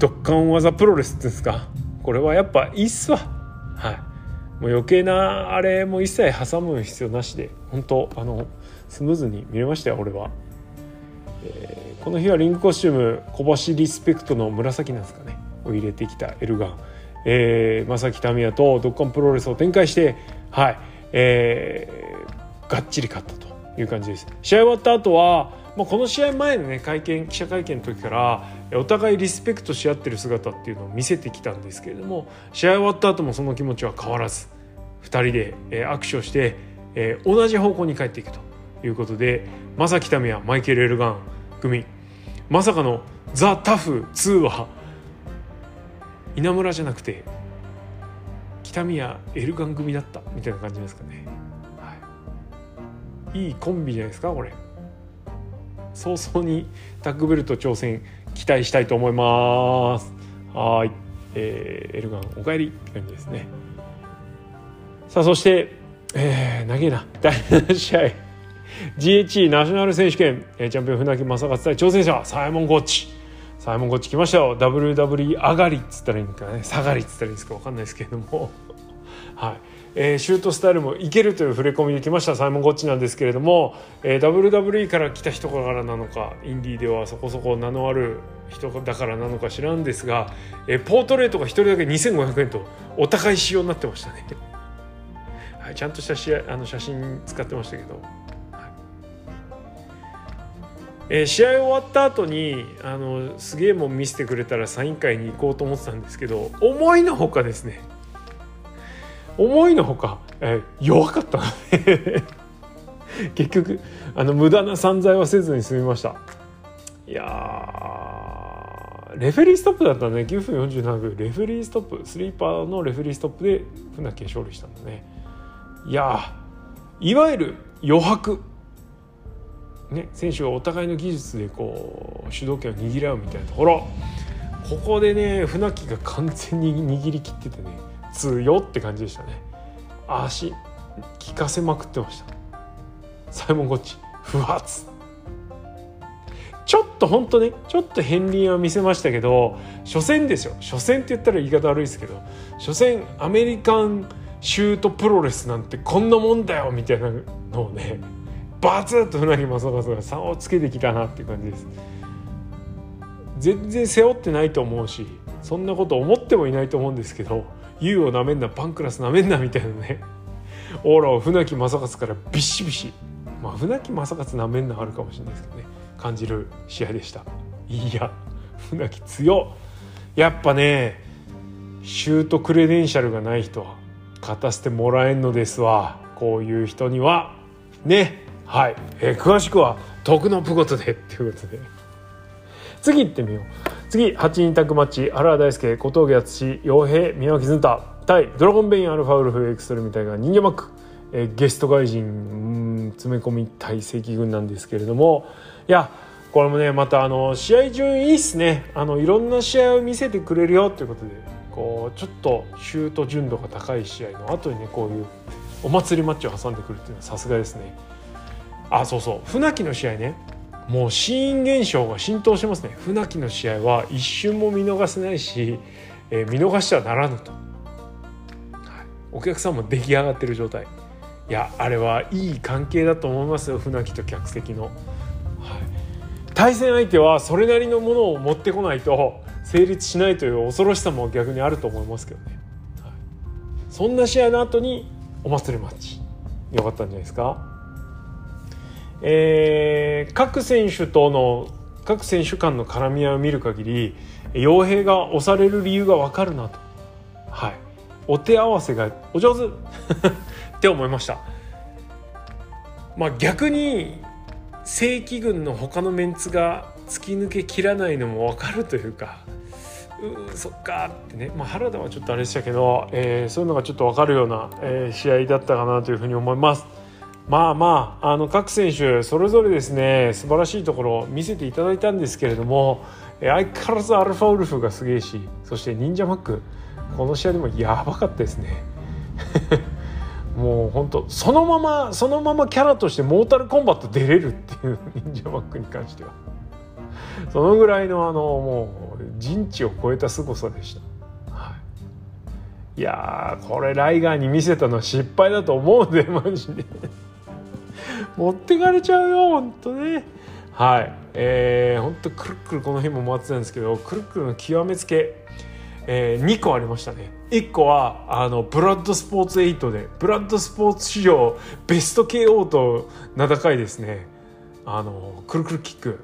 ドッカン技プロレスっていうんですか。これはやっぱいいっすわ。はい。もう余計なあれも一切挟む必要なしで本当あのスムーズに見れましたよ俺は。えー、この日はリングコスチューム小橋リスペクトの紫なんですかね。を入れてきたエルガン、えー、正木民也とドッカンプロレスを展開してはい、えー、がっちり勝ったという感じです。試合終わった後はまあ、この試合前のね会見記者会見の時からお互いリスペクトし合ってる姿っていうのを見せてきたんですけれども試合終わった後もその気持ちは変わらず2人で、握手をして、え同じ方向に帰っていくということで正木民也マイケル・エルガン組まさかの「ザ・タフ2」は稲村じゃなくて北宮エルガン組だったみたいな感じですかね、はい、いいコンビじゃないですかこれ。早々にタッグベルト挑戦期待したいと思います。はい、えー、エルガンおかえりって感じですね。さあそして、えー、長えな。第7試合。GHE ナショナル選手権。チャンピオン船木正勝対挑戦者サイモン・ゴッチ。サイモン・ゴッチ来ましたよ。WWE 上がりっつったらいいんかね。下がりっつったらいいんですか分かんないですけれども。はい。えー、シュートスタイルもいけるという触れ込みで来ました。サイモン・ゴッチなんですけれども、えー、WWE から来た人からなのかインディーではそこそこ名のある人だからなのか知らんですが、えー、ポートレートが1人だけ2500円とお高い仕様になってましたね、はい、ちゃんとした試合あの写真使ってましたけど、はい。えー、試合終わった後にあのすげえもん見せてくれたらサイン会に行こうと思ってたんですけど思いのほかですね思いのほか、えー、弱かったので 結局あの無駄な散財はせずに済みました。いやレフェリーストップだったね。9分47秒レフェリーストップスリーパーのレフェリーストップで船木勝利したんだね。いやいわゆる余白。ね、選手がお互いの技術でこう主導権を握り合うみたいなところ。ここでね船木が完全に握りきっててね。強って感じでしたね足効かせまくってましたサイモン・ゴッチ不発ちょっとほんとねちょっと片鱗は見せましたけど初戦ですよ。初戦って言ったら言い方悪いですけど初戦アメリカンシュートプロレスなんてこんなもんだよみたいなのをねバツッと船木正和が差をつけてきたなっていう感じです。全然背負ってないと思うしそんなこと思ってもいないと思うんですけど U をなめんなパンクラスなめんなみたいなね。オーラを船木正勝からビシビシ。まあ船木正勝なめんなあるかもしれないですけどね。感じる試合でした。いや船木強やっぱねシュートクレデンシャルがない人は勝たせてもらえんのですわ。こういう人には。ね。はい、えー、詳しくは「徳のプゴトで」っていうことで。次行ってみよう。次8人タッグマッチ原大輔小峠敦洋平宮脇ずんた。対ドラゴンベインアルファウルフエクストルみたいな忍者マック、えー、ゲスト外人詰め込み対正規軍なんですけれども。いやこれもねまたあの試合順いいっすね。あのいろんな試合を見せてくれるよということでこうちょっとシュート純度が高い試合の後にねこういうお祭りマッチを挟んでくるっていうのはさすがですね。あそうそう。船木の試合ね。もうシーン現象が浸透しますね。船木の試合は一瞬も見逃せないし、えー、見逃してはならぬと、はい、お客さんも出来上がってる状態。いやあれはいい関係だと思いますよ船木と客席の、はい、対戦相手はそれなりのものを持ってこないと成立しないという恐ろしさも逆にあると思いますけどね、はい、そんな試合の後にお祭りマッチ。よかったんじゃないですか。えー、各選手との各選手間の絡み合いを見る限り傭兵が押される理由が分かるなと、はい、お手合わせがお上手。って思いました。まあ、逆に正規軍の他のメンツが突き抜けきらないのも分かるというかうそっか。ってね、まあ、原田はちょっとあれでしたけど、えー、そういうのがちょっと分かるような、えー、試合だったかなというふうに思います。まあまああの各選手それぞれですね素晴らしいところを見せていただいたんですけれども相変わらずアルファウルフがすげえしそして忍者マックこの試合でもやばかったですね。もう本当そのままそのままキャラとしてモータルコンバット出れるっていう忍者マックに関しては。そのぐらいのあのもう人知を超えた凄さでした、はい、いやこれライガーに見せたのは失敗だと思うんでマジで。持ってかれちゃうよ本当ね。はい。えー、本当くるくるこの辺も回ってたんですけどくるくるの極めつけ、えー、2個ありましたね。1個はあのブラッドスポーツ8でブラッドスポーツ史上ベスト KO と名高いですね。あのくるくるキック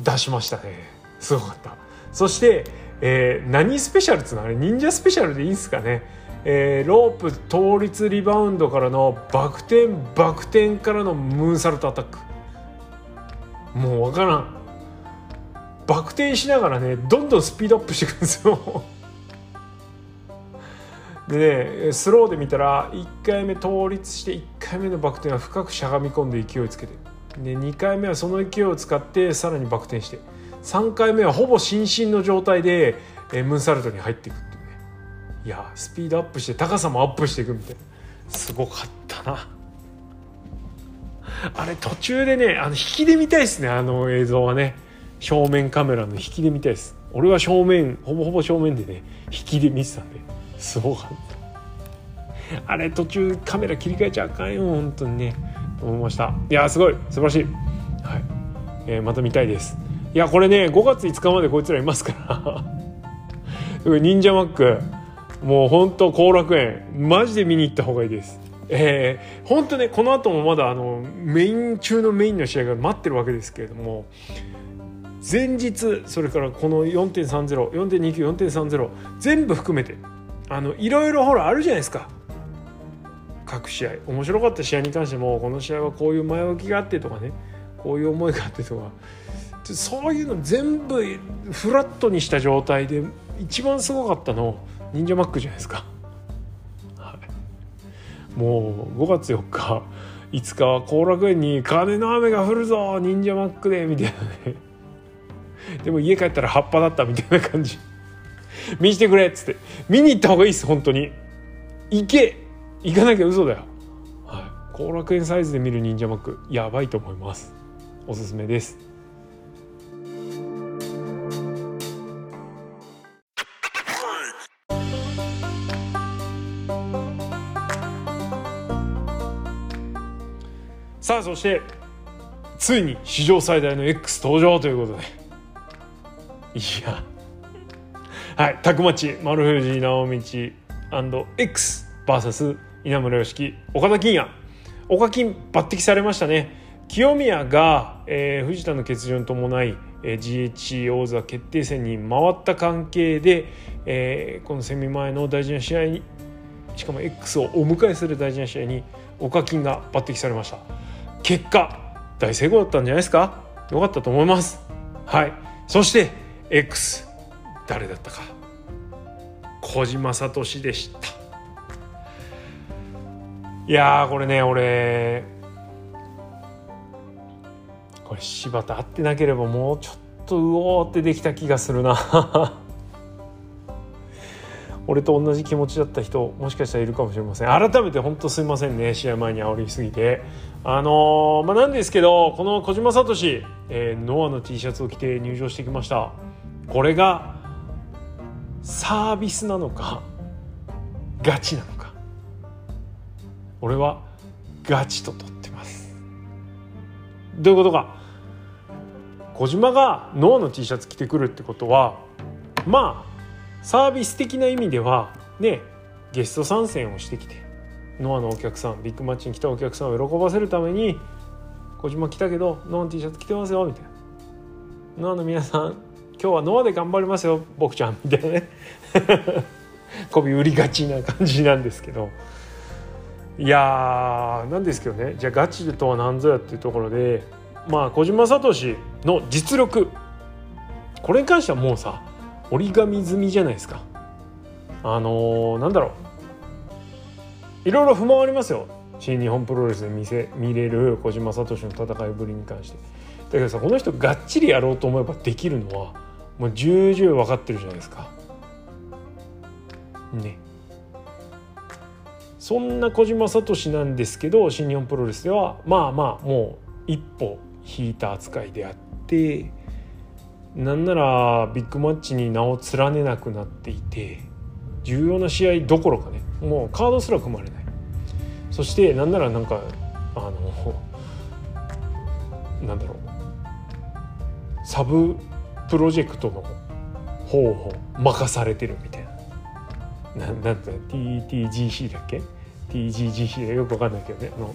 出しましたね。すごかった。そして、えー、何スペシャルっつうの？あれ忍者スペシャルでいいんすかね。えー、ロープ倒立リバウンドからのバク転バク転からのムーンサルトアタック。もう分からん。バク転しながらねどんどんスピードアップしていくんですよ。でねスローで見たら1回目倒立して1回目のバク転は深くしゃがみ込んで勢いつけて。で2回目はその勢いを使ってさらにバク転して。3回目はほぼ心身の状態でムーンサルトに入っていく。いやスピードアップして高さもアップしていくみたいな。すごかったな。あれ途中でねあの引きで見たいですね。あの映像はね。正面カメラの引きで見たいです。俺は正面ほぼほぼ正面でね引きで見てたんで。すごかった。あれ途中カメラ切り替えちゃあかんよ。本当にね。思いました。いやすごい。素晴らしい、はい。えー、また見たいです。いやこれね5月5日までこいつらいますから。忍者マック。もうほんと後楽園。マジで見に行った方がいいです。えー、本当ねこの後もまだあのメイン中のメインの試合が待ってるわけですけれども前日それからこの4.304.29.4.30全部含めてあのいろいろほらあるじゃないですか。各試合。面白かった試合に関してもこの試合はこういう前置きがあってとかねこういう思いがあってとか。そういうの全部フラットにした状態で一番すごかったの忍者マックじゃないですか、はい、もう5月4日5日は後楽園に金の雨が降るぞ忍者マックでみたいなね。でも家帰ったら葉っぱだったみたいな感じ。見してくれっつって。見に行った方がいいっす本当に。行け行かなきゃ嘘だよ。はい。後楽園サイズで見る忍者マックやばいと思います。おすすめです。そしてついに史上最大の X 登場ということで。いや。はい。タッグマッチ丸藤直道 XVS 稲村良樹岡田金也。岡金抜擢されましたね。清宮が、えー、藤田の欠場に伴い、えー、GH 王座決定戦に回った関係で、えー、このセミ前の大事な試合にしかも X をお迎えする大事な試合に岡金が抜擢されました。結果大成功だったんじゃないですか？よかったと思います。はい。そして X 誰だったか？小島聡でした。いやこれね俺これ柴田会ってなければもうちょっとうおーってできた気がするな。俺と同じ気持ちだった人もしかしたらいるかもしれません。改めて本当すいませんね試合前に煽りすぎて。あのー、まあなんですけどこの小島聡、えー、ノアの T シャツを着て入場してきました。これがサービスなのかガチなのか。俺はガチと取ってます。どういうことか。小島がノアの T シャツ着てくるってことはまあサービス的な意味ではねゲスト参戦をしてきてノアのお客さんビッグマッチに来たお客さんを喜ばせるために小島来たけどノアの T シャツ着てますよみたいな。ノアの皆さん今日はノアで頑張りますよ僕ちゃんみたいなね。媚び売りがちな感じなんですけど。いやーなんですけどね。じゃあガチとは何ぞやっていうところでまあ小島聡の実力。これに関してはもうさ折り紙済みじゃないですか。あのー、なんだろう。いろいろ不満ありますよ新日本プロレスで見せ見れる小島聡の戦いぶりに関してだけどさこの人がっちりやろうと思えばできるのはもう重々分かってるじゃないですか。ね。そんな小島聡なんですけど新日本プロレスではまあまあもう一歩引いた扱いであってなんならビッグマッチに名を連ねなくなっていて重要な試合どころかねもうカードすら組まれない。そしてなんならなんかあのなんだろう。サブプロジェクトの方を任されてるみたいな。ななんだ TTGC だっけ ?TGGC だよく分かんないけどね。あの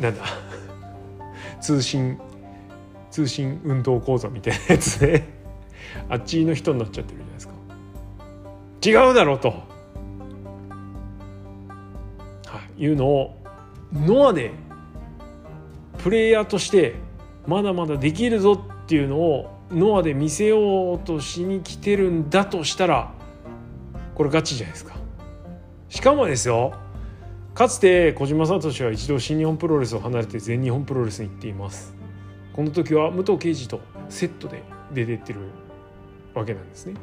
なんだ？通信通信運動講座みたいなやつであっちの人になっちゃってるじゃないですか。違うだろうと、はい、いうのをノアでプレイヤーとしてまだまだできるぞっていうのをノアで見せようとしに来てるんだとしたらこれガチじゃないですか。しかもですよかつて小島聡は一度新日本プロレスを離れて全日本プロレスに行っています。この時は武藤敬司とセットで出てってるわけなんですね。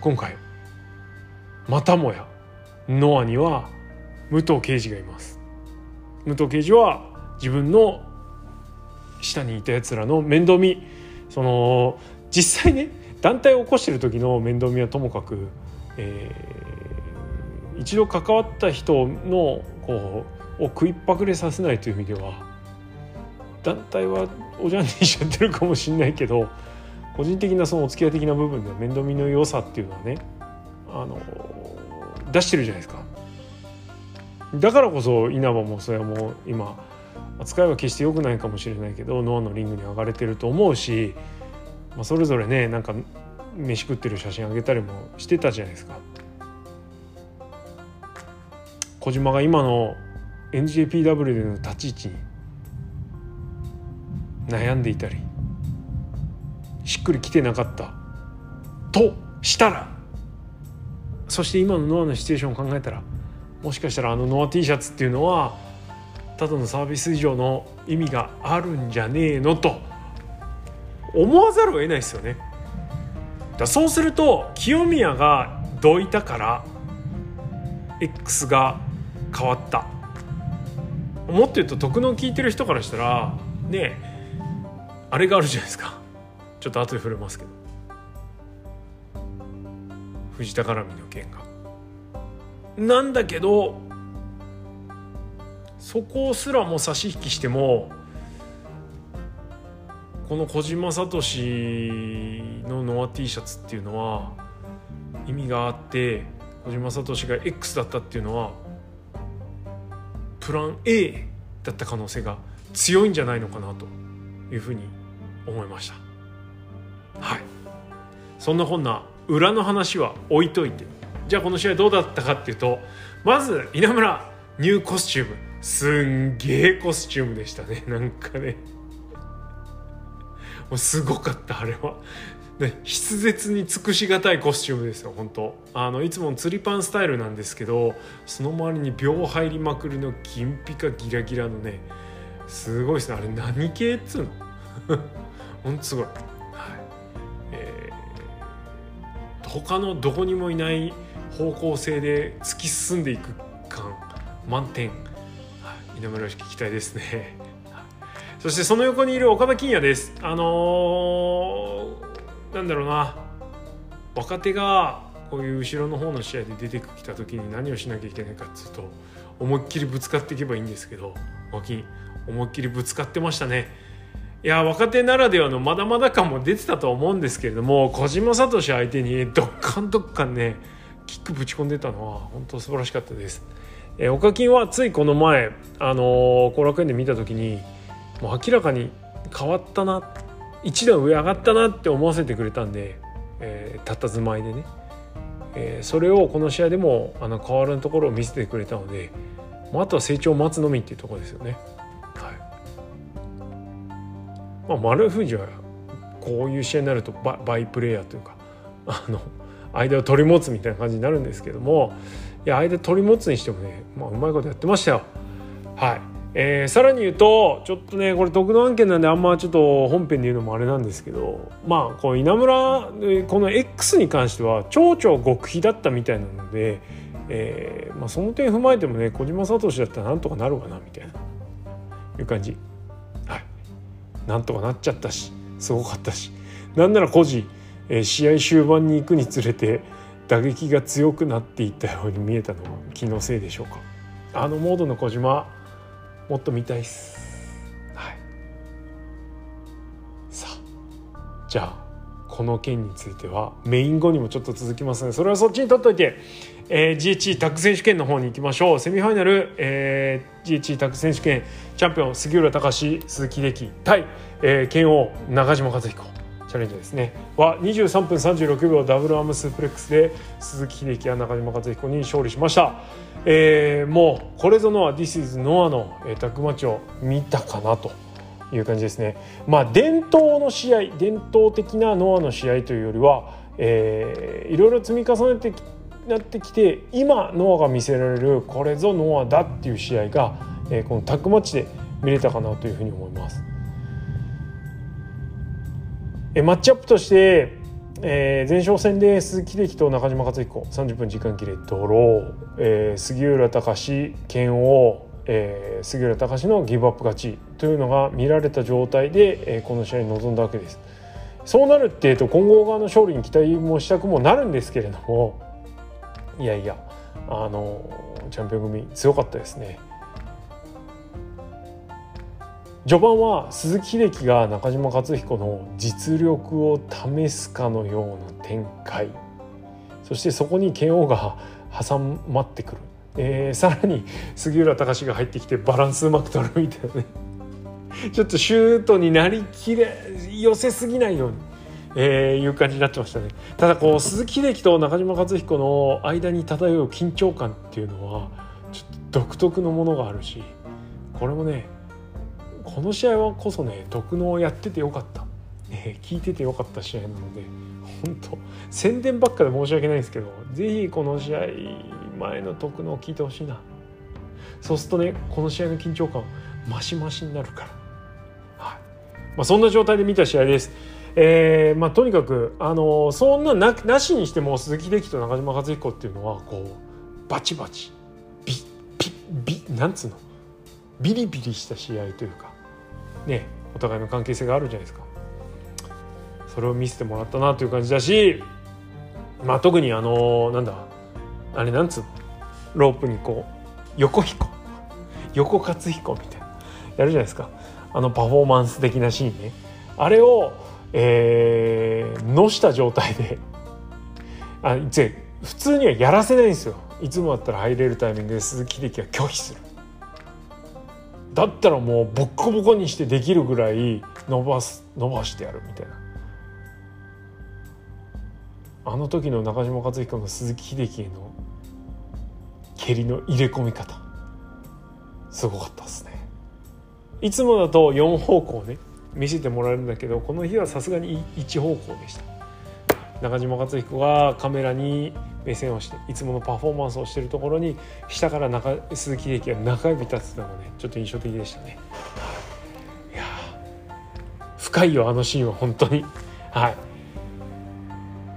今回またもやノアには武藤敬司がいます。武藤刑事は自分の下にいたやつらの面倒見。その実際ね団体を起こしてる時の面倒見はともかく、えー、一度関わった人のこうを食いっぱぐれさせないという意味では団体はおじゃんにしちゃってるかもしれないけど個人的なそのお付き合い的な部分では面倒見の良さっていうのはねあの出してるじゃないですか。だからこそ稲葉もそれはもう今扱いは決して良くないかもしれないけどノアのリングに上がれてると思うし、まあ、それぞれねなんか飯食ってる写真あげたりもしてたじゃないですか。小島が今の NJPW での立ち位置に悩んでいたりしっくりきてなかったとしたらそして今のノアのシチュエーションを考えたらもしかしたらあのノア T シャツっていうのはただのサービス以上の意味があるんじゃねえのと思わざるを得ないですよね。だそうすると清宮がどいたから X が変わったもっと言うと徳の聞いてる人からしたらねあれがあるじゃないですかょっと後で触れますけど藤田絡みの件が。なんだけどそこすらも差し引きしてもこの小島聡のノア T シャツっていうのは意味があって小島聡が X だったっていうのはプラン A だった可能性が強いんじゃないのかなというふうに思いましたはい。そんなこんな裏の話は置いといて。じゃあこの試合どうだったかっていうとまず稲村ニューコスチューム。すんげえコスチュームでしたね。なんかね。もうすごかったあれは。ね、筆舌に尽くしがたいコスチュームですよ本当。あのいつもの釣りパンスタイルなんですけどその周りに秒入りまくるの銀ピカギラギラのねすごいですね。あれ何系っつうの？ほんとすごい、他のどこにもいない方向性で突き進んでいく感満点、稲村良樹期待ですね。そしてその横にいる岡田金也です。あのー、なんだろうな。若手がこういう後ろの方の試合で出てきた時に何をしなきゃいけないかっつうと思いっきりぶつかっていけばいいんですけど脇思いっきりぶつかってましたね。いや若手ならではのまだまだ感も出てたと思うんですけれども小島聡相手にどっかんどっかんねキックぶち込んでたのは本当素晴らしかったです。えー、岡金はついこの前あのー、後楽園で見た時にもう明らかに変わったな一段上上がったなって思わせてくれたんで、えー、たったずまいでね、えー、それをこの試合でもあの変わらぬところを見せてくれたので、まあ、あとは成長を待つのみっていうところですよね。まあ、丸藤はこういう試合になるとババイプレーヤーというかあの間を取り持つみたいな感じになるんですけどもいや間取り持つにしてもね、まあ、うまいことやってましたよ。はいえー、さらに言うとちょっとねこれ特納案件なんであんまちょっと本編で言うのもあれなんですけどまあこう稲村この X に関しては町長極秘だったみたいなので、えーまあ、その点踏まえてもね小島聡だったらなんとかなるかなみたいないう感じなんとかなっちゃったしすごかったし。なんなら孤児、えー、試合終盤に行くにつれて打撃が強くなっていったように見えたのは気のせいでしょうか。あのモードの小島もっと見たいっす。はい。さあじゃあこの件についてはメイン後にもちょっと続きますのでそれはそっちに取っといて、えー、GHE タッグ選手権の方に行きましょう。セミファイナル、えー、GHE タッグ選手権。チャンピオン杉浦隆鈴木秀樹対、えー、剣王中島和彦。チャレンジですね。は23分36秒ダブルアームスープレックスで鈴木秀樹や中島和彦に勝利しました、えー、もうこれぞノア This is ノアの、えー、タッグマッチを見たかなという感じですね。まあ伝統の試合伝統的なノアの試合というよりは、えー、いろいろ積み重ねてなってきて今ノアが見せられるこれぞノアだっていう試合が、えー、このタッグマッチで見れたかなというふうに思います。えマッチアップとして、えー、前哨戦で鈴木秀樹と中島克彦30分時間切れドロー、えー、杉浦隆拳王、えー、杉浦隆のギブアップ勝ちというのが見られた状態で、えー、この試合に臨んだわけです。そうなるって、えー、と混合側の勝利に期待もしたくもなるんですけれどもいやいやあのチャンピオン組強かったですね。序盤は鈴木秀樹が中島克彦の実力を試すかのような展開。そしてそこに剣王が挟まってくる、えー、さらに杉浦隆が入ってきてバランスうまく取るみたいなね。ちょっとシュートになりきれ寄せすぎないように、えー、いう感じになってましたね。ただこう鈴木秀樹と中島克彦の間に漂う緊張感っていうのはちょっと独特のものがあるしこれもねこの試合はこそね特納やっててよかった、えー、聞いててよかった試合なので本当宣伝ばっかで申し訳ないんですけど是非この試合前の特納を聞いてほしいな。そうするとねこの試合の緊張感マシマシになるから、はい。まあ、そんな状態で見た試合です。えーまあ、とにかく、あの、そんなななしにしても鈴木デキと中島和彦っていうのはこうバチバチビピビなんつうのビリビリした試合というかねお互いの関係性があるじゃないですか。それを見せてもらったなという感じだしまあ特にあのなんだあれなんつうのロープにこう横彦横勝彦みたいなやるじゃないですか。あのパフォーマンス的なシーンね。あれを、えー、のした状態で。あ普通にはやらせないんですよ。いつもだったら入れるタイミングで鈴木力は拒否する。だったらもうボッコボコにしてできるぐらい伸ばす伸ばしてやるみたいな。あの時の中島克彦の鈴木秀樹への蹴りの入れ込み方。すごかったですね。いつもだと4方向ね。見せてもらえるんだけどこの日はさすがに1方向でした。中島克彦がカメラに目線をしていつものパフォーマンスをしているところに下から中鈴木秀樹が中指立つのがねちょっと印象的でしたね。いや深いよあのシーンは本当に。はい。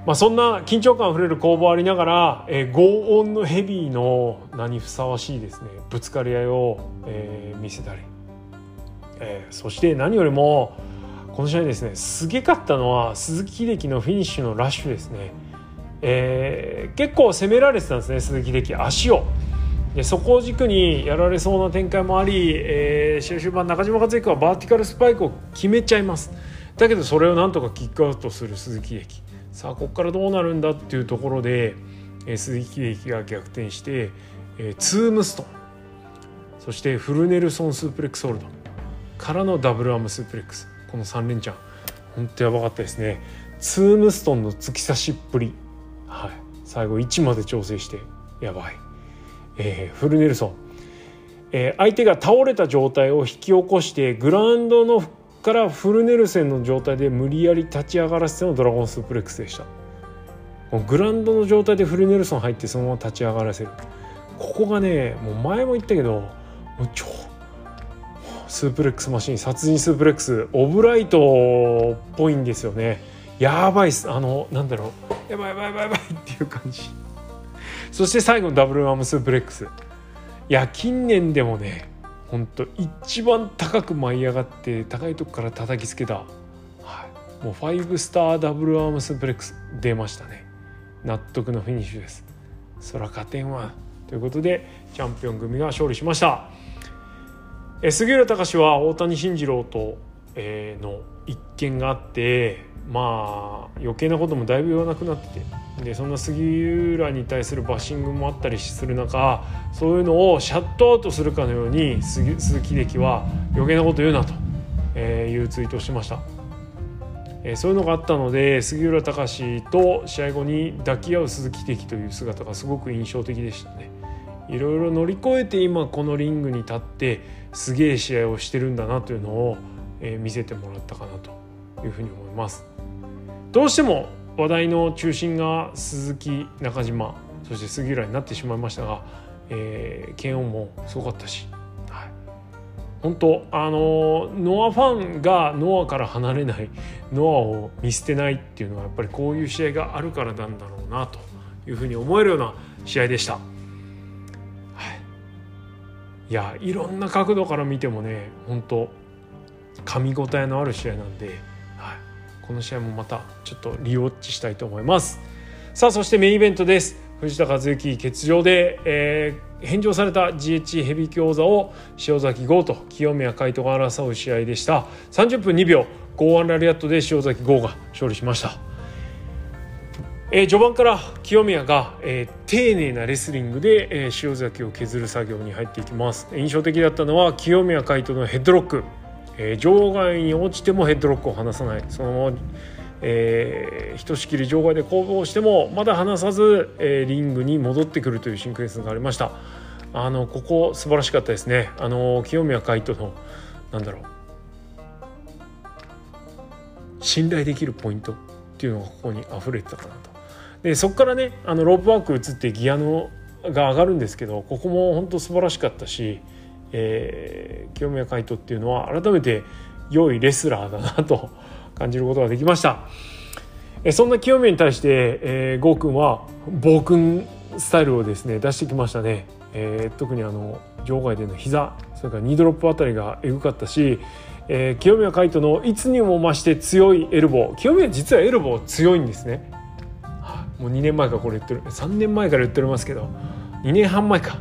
まあ、そんな緊張感あふれる攻防ありながら、えー、轟音のヘビーの名にふさわしいですねぶつかり合いを、えー、見せたり、えー、そして何よりもこの試合ですねすげかったのは鈴木秀樹のフィニッシュのラッシュですね、えー、結構攻められてたんですね鈴木秀樹足を。でそこを軸にやられそうな展開もあり、えー、試合終盤中島克彦はバーティカルスパイクを決めちゃいます。だけどそれをなんとかキックアウトする鈴木秀樹。さあここからどうなるんだっていうところで、えー、鈴木秀樹が逆転して、えー、ツームストン。そしてフルネルソンスープレックスホールド。からのダブルアームスープレックス。この3連チャン。本当やばかったですね。ツームストンの突き刺しっぷり、はい、最後1まで調整して。やばい、えー、フルネルソン、えー、相手が倒れた状態を引き起こしてグラウンドのからフルネルセンの状態で無理やり立ち上がらせてのドラゴンスープレックスでした。グラウンドの状態でフルネルソン入ってそのまま立ち上がらせる。ここがねもう前も言ったけどもう超スープレックスマシン殺人スープレックスオブライトっぽいんですよね。やばいっす。あのなんだろう。やばいやばいやばいやばいっていう感じ。そして最後のダブルアームスープレックス。いや近年でもね本当一番高く舞い上がって高いとこから叩きつけた、はい、もう5スターダブルアームスープレックス出ましたね。納得のフィニッシュです。そら加点はということでチャンピオン組が勝利しました。杉浦隆は大谷慎次郎と、え、の一件があってまあ余計なこともだいぶ言わなくなってて。でそんな杉浦に対するバッシングもあったりする中そういうのをシャットアウトするかのように鈴木秀樹は余計なこと言うなと、えいうツイートをしました、え、そういうのがあったので杉浦隆と試合後に抱き合う鈴木秀樹という姿がすごく印象的でしたね。いろいろ乗り越えて今このリングに立ってすげえ試合をしてるんだなというのを、え見せてもらったかなというふうに思いますどうしても話題の中心が鈴木中島そして杉浦になってしまいましたが、えー、剣王もすごかったし、はい、本当あのノアファンがノアから離れないノアを見捨てないっていうのはやっぱりこういう試合があるからなんだろうなというふうに思えるような試合でした。い、やいろんな角度から見てもね本当噛み応えのある試合なんで、はい、この試合もまたちょっとリウォッチしたいと思います。さあそしてメインイベントです。藤田和幸欠場で、えー、返上された GH ヘビー級王座を塩崎豪と清宮海斗が争う試合でした。30分2秒剛腕ラリアットで塩崎豪が勝利しました。えー、序盤から清宮が、えー、丁寧なレスリングで、えー、塩崎を削る作業に入っていきます。印象的だったのは清宮海斗のヘッドロック、えー、場外に落ちてもヘッドロックを離さない。そのまま、えー、ひとしきり場外で攻防してもまだ離さず、えー、リングに戻ってくるというシンクエンスがありました。あのここ素晴らしかったですね。あの清宮海斗のなんだろう。信頼できるポイントっていうのがここに溢れてたかなと。でそこからねあのロープワーク移ってギアのが上がるんですけどここも本当素晴らしかったし、えー、清宮海斗っていうのは改めて良いレスラーだなと感じることができました。えそんな清宮に対して、えー、ゴーくんは暴君スタイルをですね出してきましたね、えー、特にあの場外での膝それから2ドロップあたりがエグかったし、えー、清宮海斗のいつにも増して強いエルボー。清宮実はエルボー強いんですね。もう2年前からこれ言ってる。3年前から言っておりますけど2年半前か。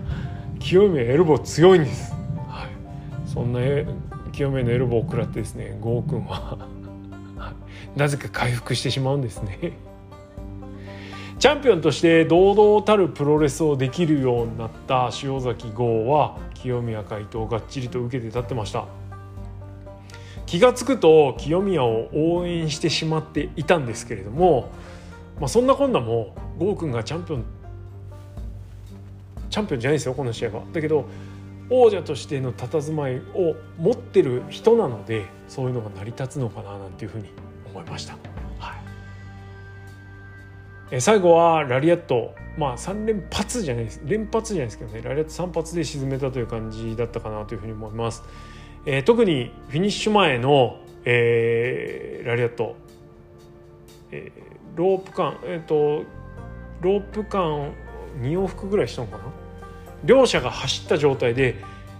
清宮エルボー強いんです、はい、そんな清宮のエルボーを食らってですね郷君は なぜか回復してしまうんですね。チャンピオンとして堂々たるプロレスをできるようになった塩崎豪は清宮海斗をがっちりと受けて立ってました。気が付くと清宮を応援してしまっていたんですけれどもまあ、そんなこんなも郷君がチャンピオンチャンピオンじゃないですよこの試合は。だけど王者としての佇まいを持ってる人なのでそういうのが成り立つのかななんていうふうに思いました。最後はラリアットまあ3連発じゃないです連発じゃないですけどねラリアット3発で沈めたという感じだったかなというふうに思います。えー、特にフィニッシュ前の、えー、ラリアット、えーロープ間えっ、ー、とロープ間2往復ぐらいしたのかな？両者が走った状態で、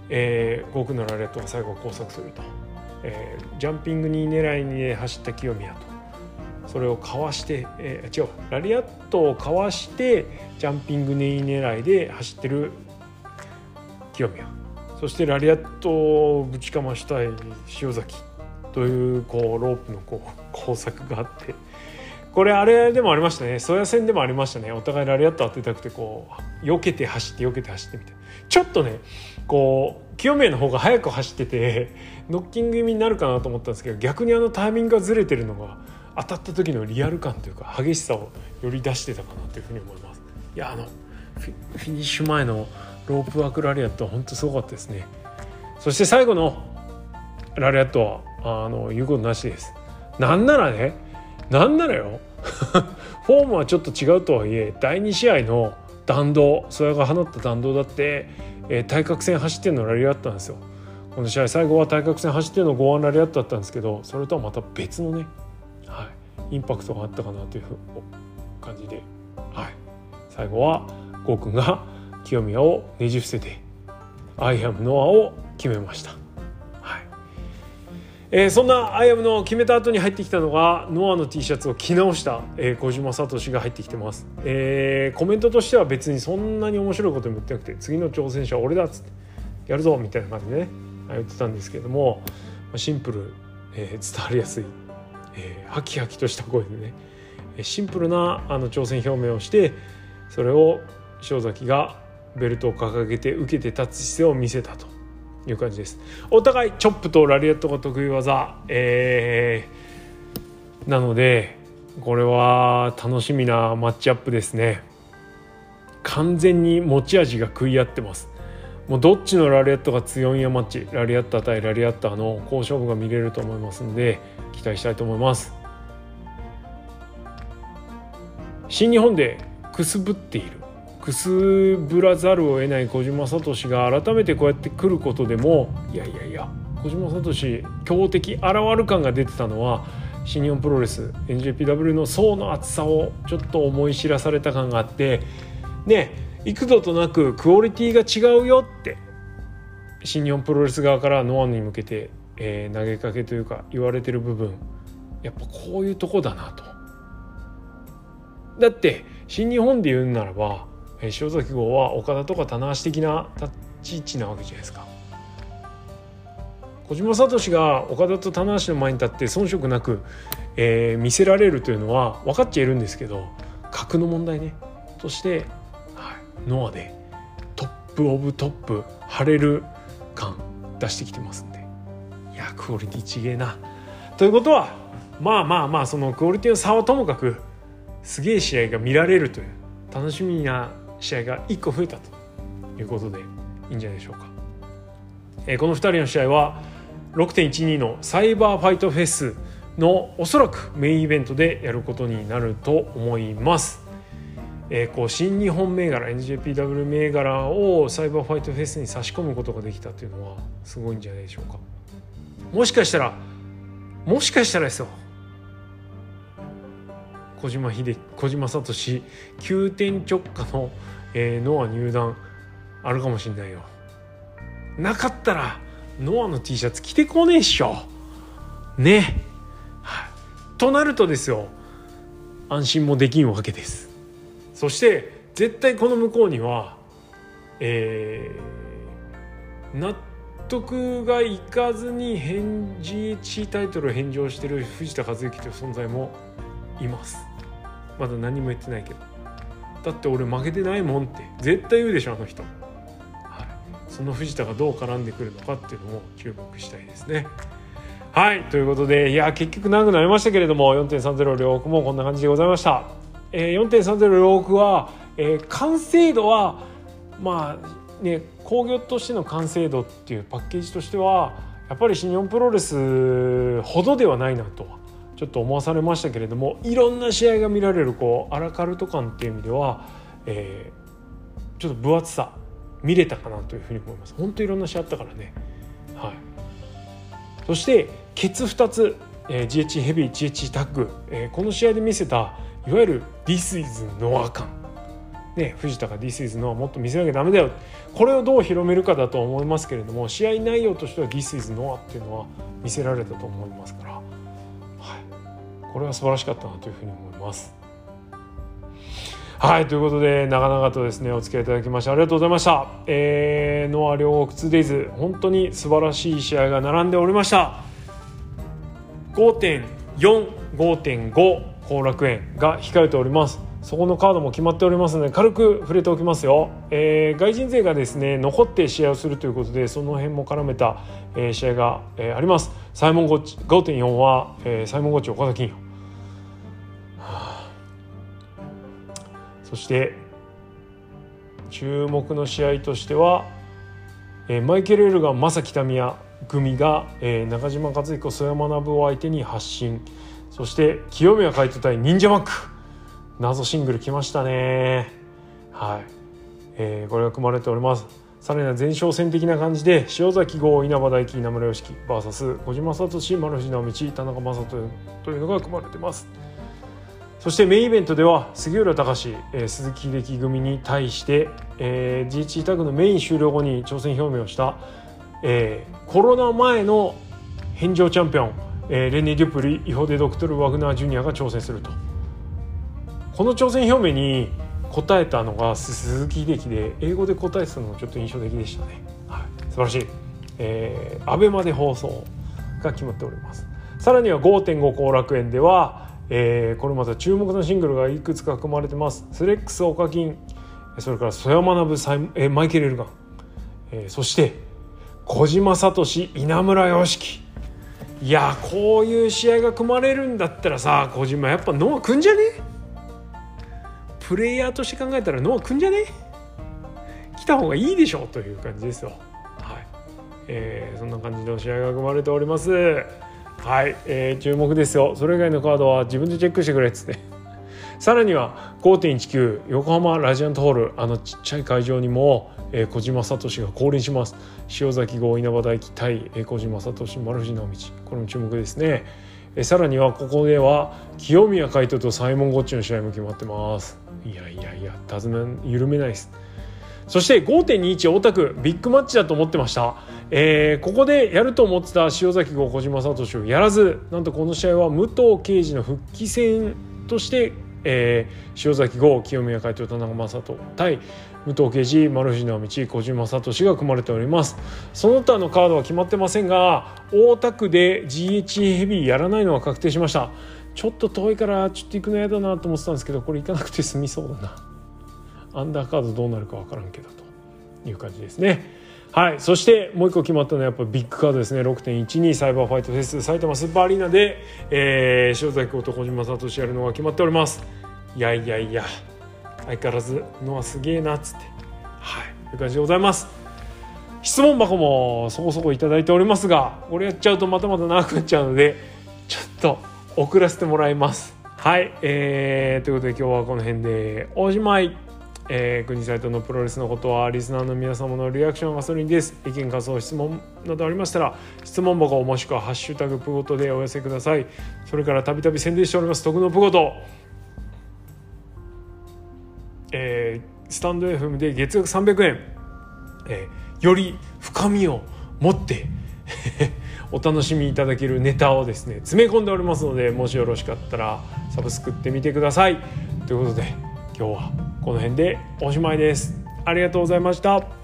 えー、5区のラレットが最後交錯すると、えー、ジャンピング2狙いに走った清宮と。それをかわして、えー、違う。ラリアットをかわしてジャンピング2狙いで走ってる清宮。そしてラリアットをぶちかましたい塩崎というこうロープのこう工作があって。これあれでもありましたね。ソヤ戦でもありましたね。お互いラリアット当てたくてこう避けて走って避けて走ってみたいちょっとねこう清宮の方が速く走っててノッキング気味になるかなと思ったんですけど逆にあのタイミングがずれてるのが当たった時のリアル感というか激しさをより出してたかなというふうに思います。いやあのフィニッシュ前のロープワークラリアットは本当すごかったですね。そして最後のラリアットはあの言うことなしです。なんならねなんならよ。フォームはちょっと違うとはいえ第2試合の弾道それが放った弾道だって、えー、対角線走ってるのラリアットなんですよ。この試合最後は対角線走っての5ンラリアットだったんですけどそれとはまた別のね、はい、インパクトがあったかなという感じで、はい、最後は豪君が清宮をねじ伏せて「 I am NOAH」を決めました。えー、そんなアイアムの決めた後に入ってきたのがノアの T シャツを着直した、えー、小島聡が入ってきてます、えー、コメントとしては別にそんなに面白いことも言ってなくて次の挑戦者は俺だっつってやるぞみたいな感じでね言ってたんですけどもシンプル、えー、伝わりやすい、えー、ハキハキとした声でねシンプルなあの挑戦表明をしてそれを塩崎がベルトを掲げて受けて立つ姿勢を見せたと。いう感じです。お互いチョップとラリアットが得意技、えー、なのでこれは楽しみなマッチアップですね。完全に持ち味が食い合ってます。もうどっちのラリアットが強いんやマッチラリアッター対ラリアッターの好勝負が見れると思いますので期待したいと思います。新日本でくすぶっている。くすぶらざるを得ない小島聡が改めてこうやって来ることでもいやいやいや小島聡強敵現る感が出てたのは新日本プロレス NJPW の層の厚さをちょっと思い知らされた感があってね幾度となくクオリティが違うよって新日本プロレス側からノアに向けて、えー、投げかけというか言われてる部分やっぱこういうとこだなと。だって新日本で言うならば、えー、塩崎号は岡田とか棚橋的な立ち位置なわけじゃないですか。小島聡が岡田と棚橋の前に立って遜色なく、えー、見せられるというのは分かっちゃいるんですけど格の問題ねとして、はい、ノアでトップオブトップ張れる感出してきてますんでいやクオリティちげえな。ということはまあまあまあそのクオリティの差はともかくすげえ試合が見られるという楽しみな試合が1個増えたということでいいんじゃないでしょうか。えー、この2人の試合は6.12のサイバーファイトフェスのおそらくメインイベントでやることになると思います。えー、こう新日本銘柄 NJPW 銘柄をサイバーファイトフェスに差し込むことができたというのはすごいんじゃないでしょうか。もしかしたらもしかしたらですよ小島秀小島聡急転直下の、えー、ノア入団あるかもしれないよ。なかったらノアの T シャツ着てこねえっしょ。ね、となるとですよ。安心もできんわけです。そして絶対この向こうにはえー、納得がいかずに返 GH タイトルを返上してる藤田和幸という存在もいます。まだ何も言ってないけどだって俺負けてないもんって絶対言うでしょあの人その藤田がどう絡んでくるのかっていうのを注目したいですね。はいということでいや結局長くなりましたけれども4.30両国もこんな感じでございました。えー、4.30両国は、えー、完成度はまあね工業としての完成度っていうパッケージとしてはやっぱり新日本プロレスほどではないなとちょっと思わされましたけれどもいろんな試合が見られるこうアラカルト感っていう意味では、えー、ちょっと分厚さ見れたかなというふうに思います。本当いろんな試合あったからね。はい。そしてケツ2つ、えー、GH ヘビー GH タッグ、えー、この試合で見せたいわゆる This is Noah 感。ね、藤田が This is Noah もっと見せなきゃダメだよ。これをどう広めるかだと思いますけれども試合内容としては This is Noah っていうのは見せられたと思いますから、これは素晴らしかったなというふうに思います。はいということで長々とですねお付き合いいただきましてありがとうございました、えー、ノア両国 2days 本当に素晴らしい試合が並んでおりました。5.45.5後楽園が控えております。そこのカードも決まっておりますので軽く触れておきますよ、えー、外人勢がですね残って試合をするということでその辺も絡めた、えー、試合が、えー、あります。サイモンゴッチ5.4は、えー、サイモンゴッチ岡田金よそして注目の試合としては、えー、マイケル・エルガン正木民也組が、えー、中島克彦曽山学を相手に発進。そして清宮海斗対忍者マック。謎シングル来ましたね。はい、えー、これが組まれております。さらには前哨戦的な感じで塩崎豪稲葉大輝稲村良樹 VS 小島聡丸藤直道田中将人というのが組まれてます。そしてメインイベントでは杉浦隆、えー、鈴木秀樹組に対して、えー、GH タッグのメイン終了後に挑戦表明をした、えー、コロナ前の返上チャンピオン、えー、レネ・デュプリイホデ・ドクトル・ワグナー・ジュニアが挑戦すると。この挑戦表明に答えたのが鈴木秀樹で英語で答えてたのもちょっと印象的でしたね、はい、素晴らしい、えー、アベマで放送が決まっております。さらには5.5後楽園ではえー、これまた注目のシングルがいくつか組まれてます。スレックスオカキンそれから曽山学サイ、えー、マイケル・エルガン、えー、そして小島聡稲村良樹いやこういう試合が組まれるんだったらさ小島やっぱノア組んじゃね？プレイヤーとして考えたらノア組んじゃね？来た方がいいでしょという感じですよ。はい、えー、そんな感じの試合が組まれております。はい、えー、注目ですよ。それ以外のカードは自分でチェックしてくれっつって。さらには5.19横浜ラジアントホールあのちっちゃい会場にも、えー、小島聡が降臨します。塩崎郷稲葉大輝対、えー、小島聡丸藤直道。これも注目ですね、えー、さらにはここでは清宮海斗とサイモン・ゴッチの試合も決まってます。いやいやいや手綱緩めないです。そして5.21大田区ビッグマッチだと思ってました、えー、ここでやると思ってた塩崎号小島聡をやらずなんとこの試合は武藤敬司の復帰戦としてえー、塩崎豪清宮海斗田中将人対武藤敬司丸藤直道小島聡が組まれております。その他のカードは決まってませんが大田区で GH ヘビーやらないのは確定しました。ちょっと遠いからちょっと行くの嫌だなと思ってたんですけどこれ行かなくて済みそうだな。アンダーカードどうなるか分からんけどと。いう感じですね。はい。そしてもう一個決まったのはやっぱビッグカードですね。6.12サイバーファイトフェス埼玉スーパーアリーナで、えー、塩崎こと小島聡やるのが決まっております。いやいやいや。相変わらずのはすげえなっつって。はい。という感じでございます。質問箱もそこそこ頂いておりますがこれやっちゃうとまたまた長くなっちゃうのでちょっと送らせてもらいます。はい、えー、ということで今日はこの辺で。おしまいえー、国サイトのプロレスのことはリスナーの皆様のリアクションがそれにです。意見感想質問などありましたら質問箱もしくは「ハッシュタグプゴト」でお寄せください。それからたびたび宣伝しております。徳のプゴト。えー、スタンド FM で月額300円、えー、より深みを持って。お楽しみいただけるネタをですね詰め込んでおりますのでもしよろしかったらサブスクってみてください。ということで今日はこの辺でおしまいです。ありがとうございました。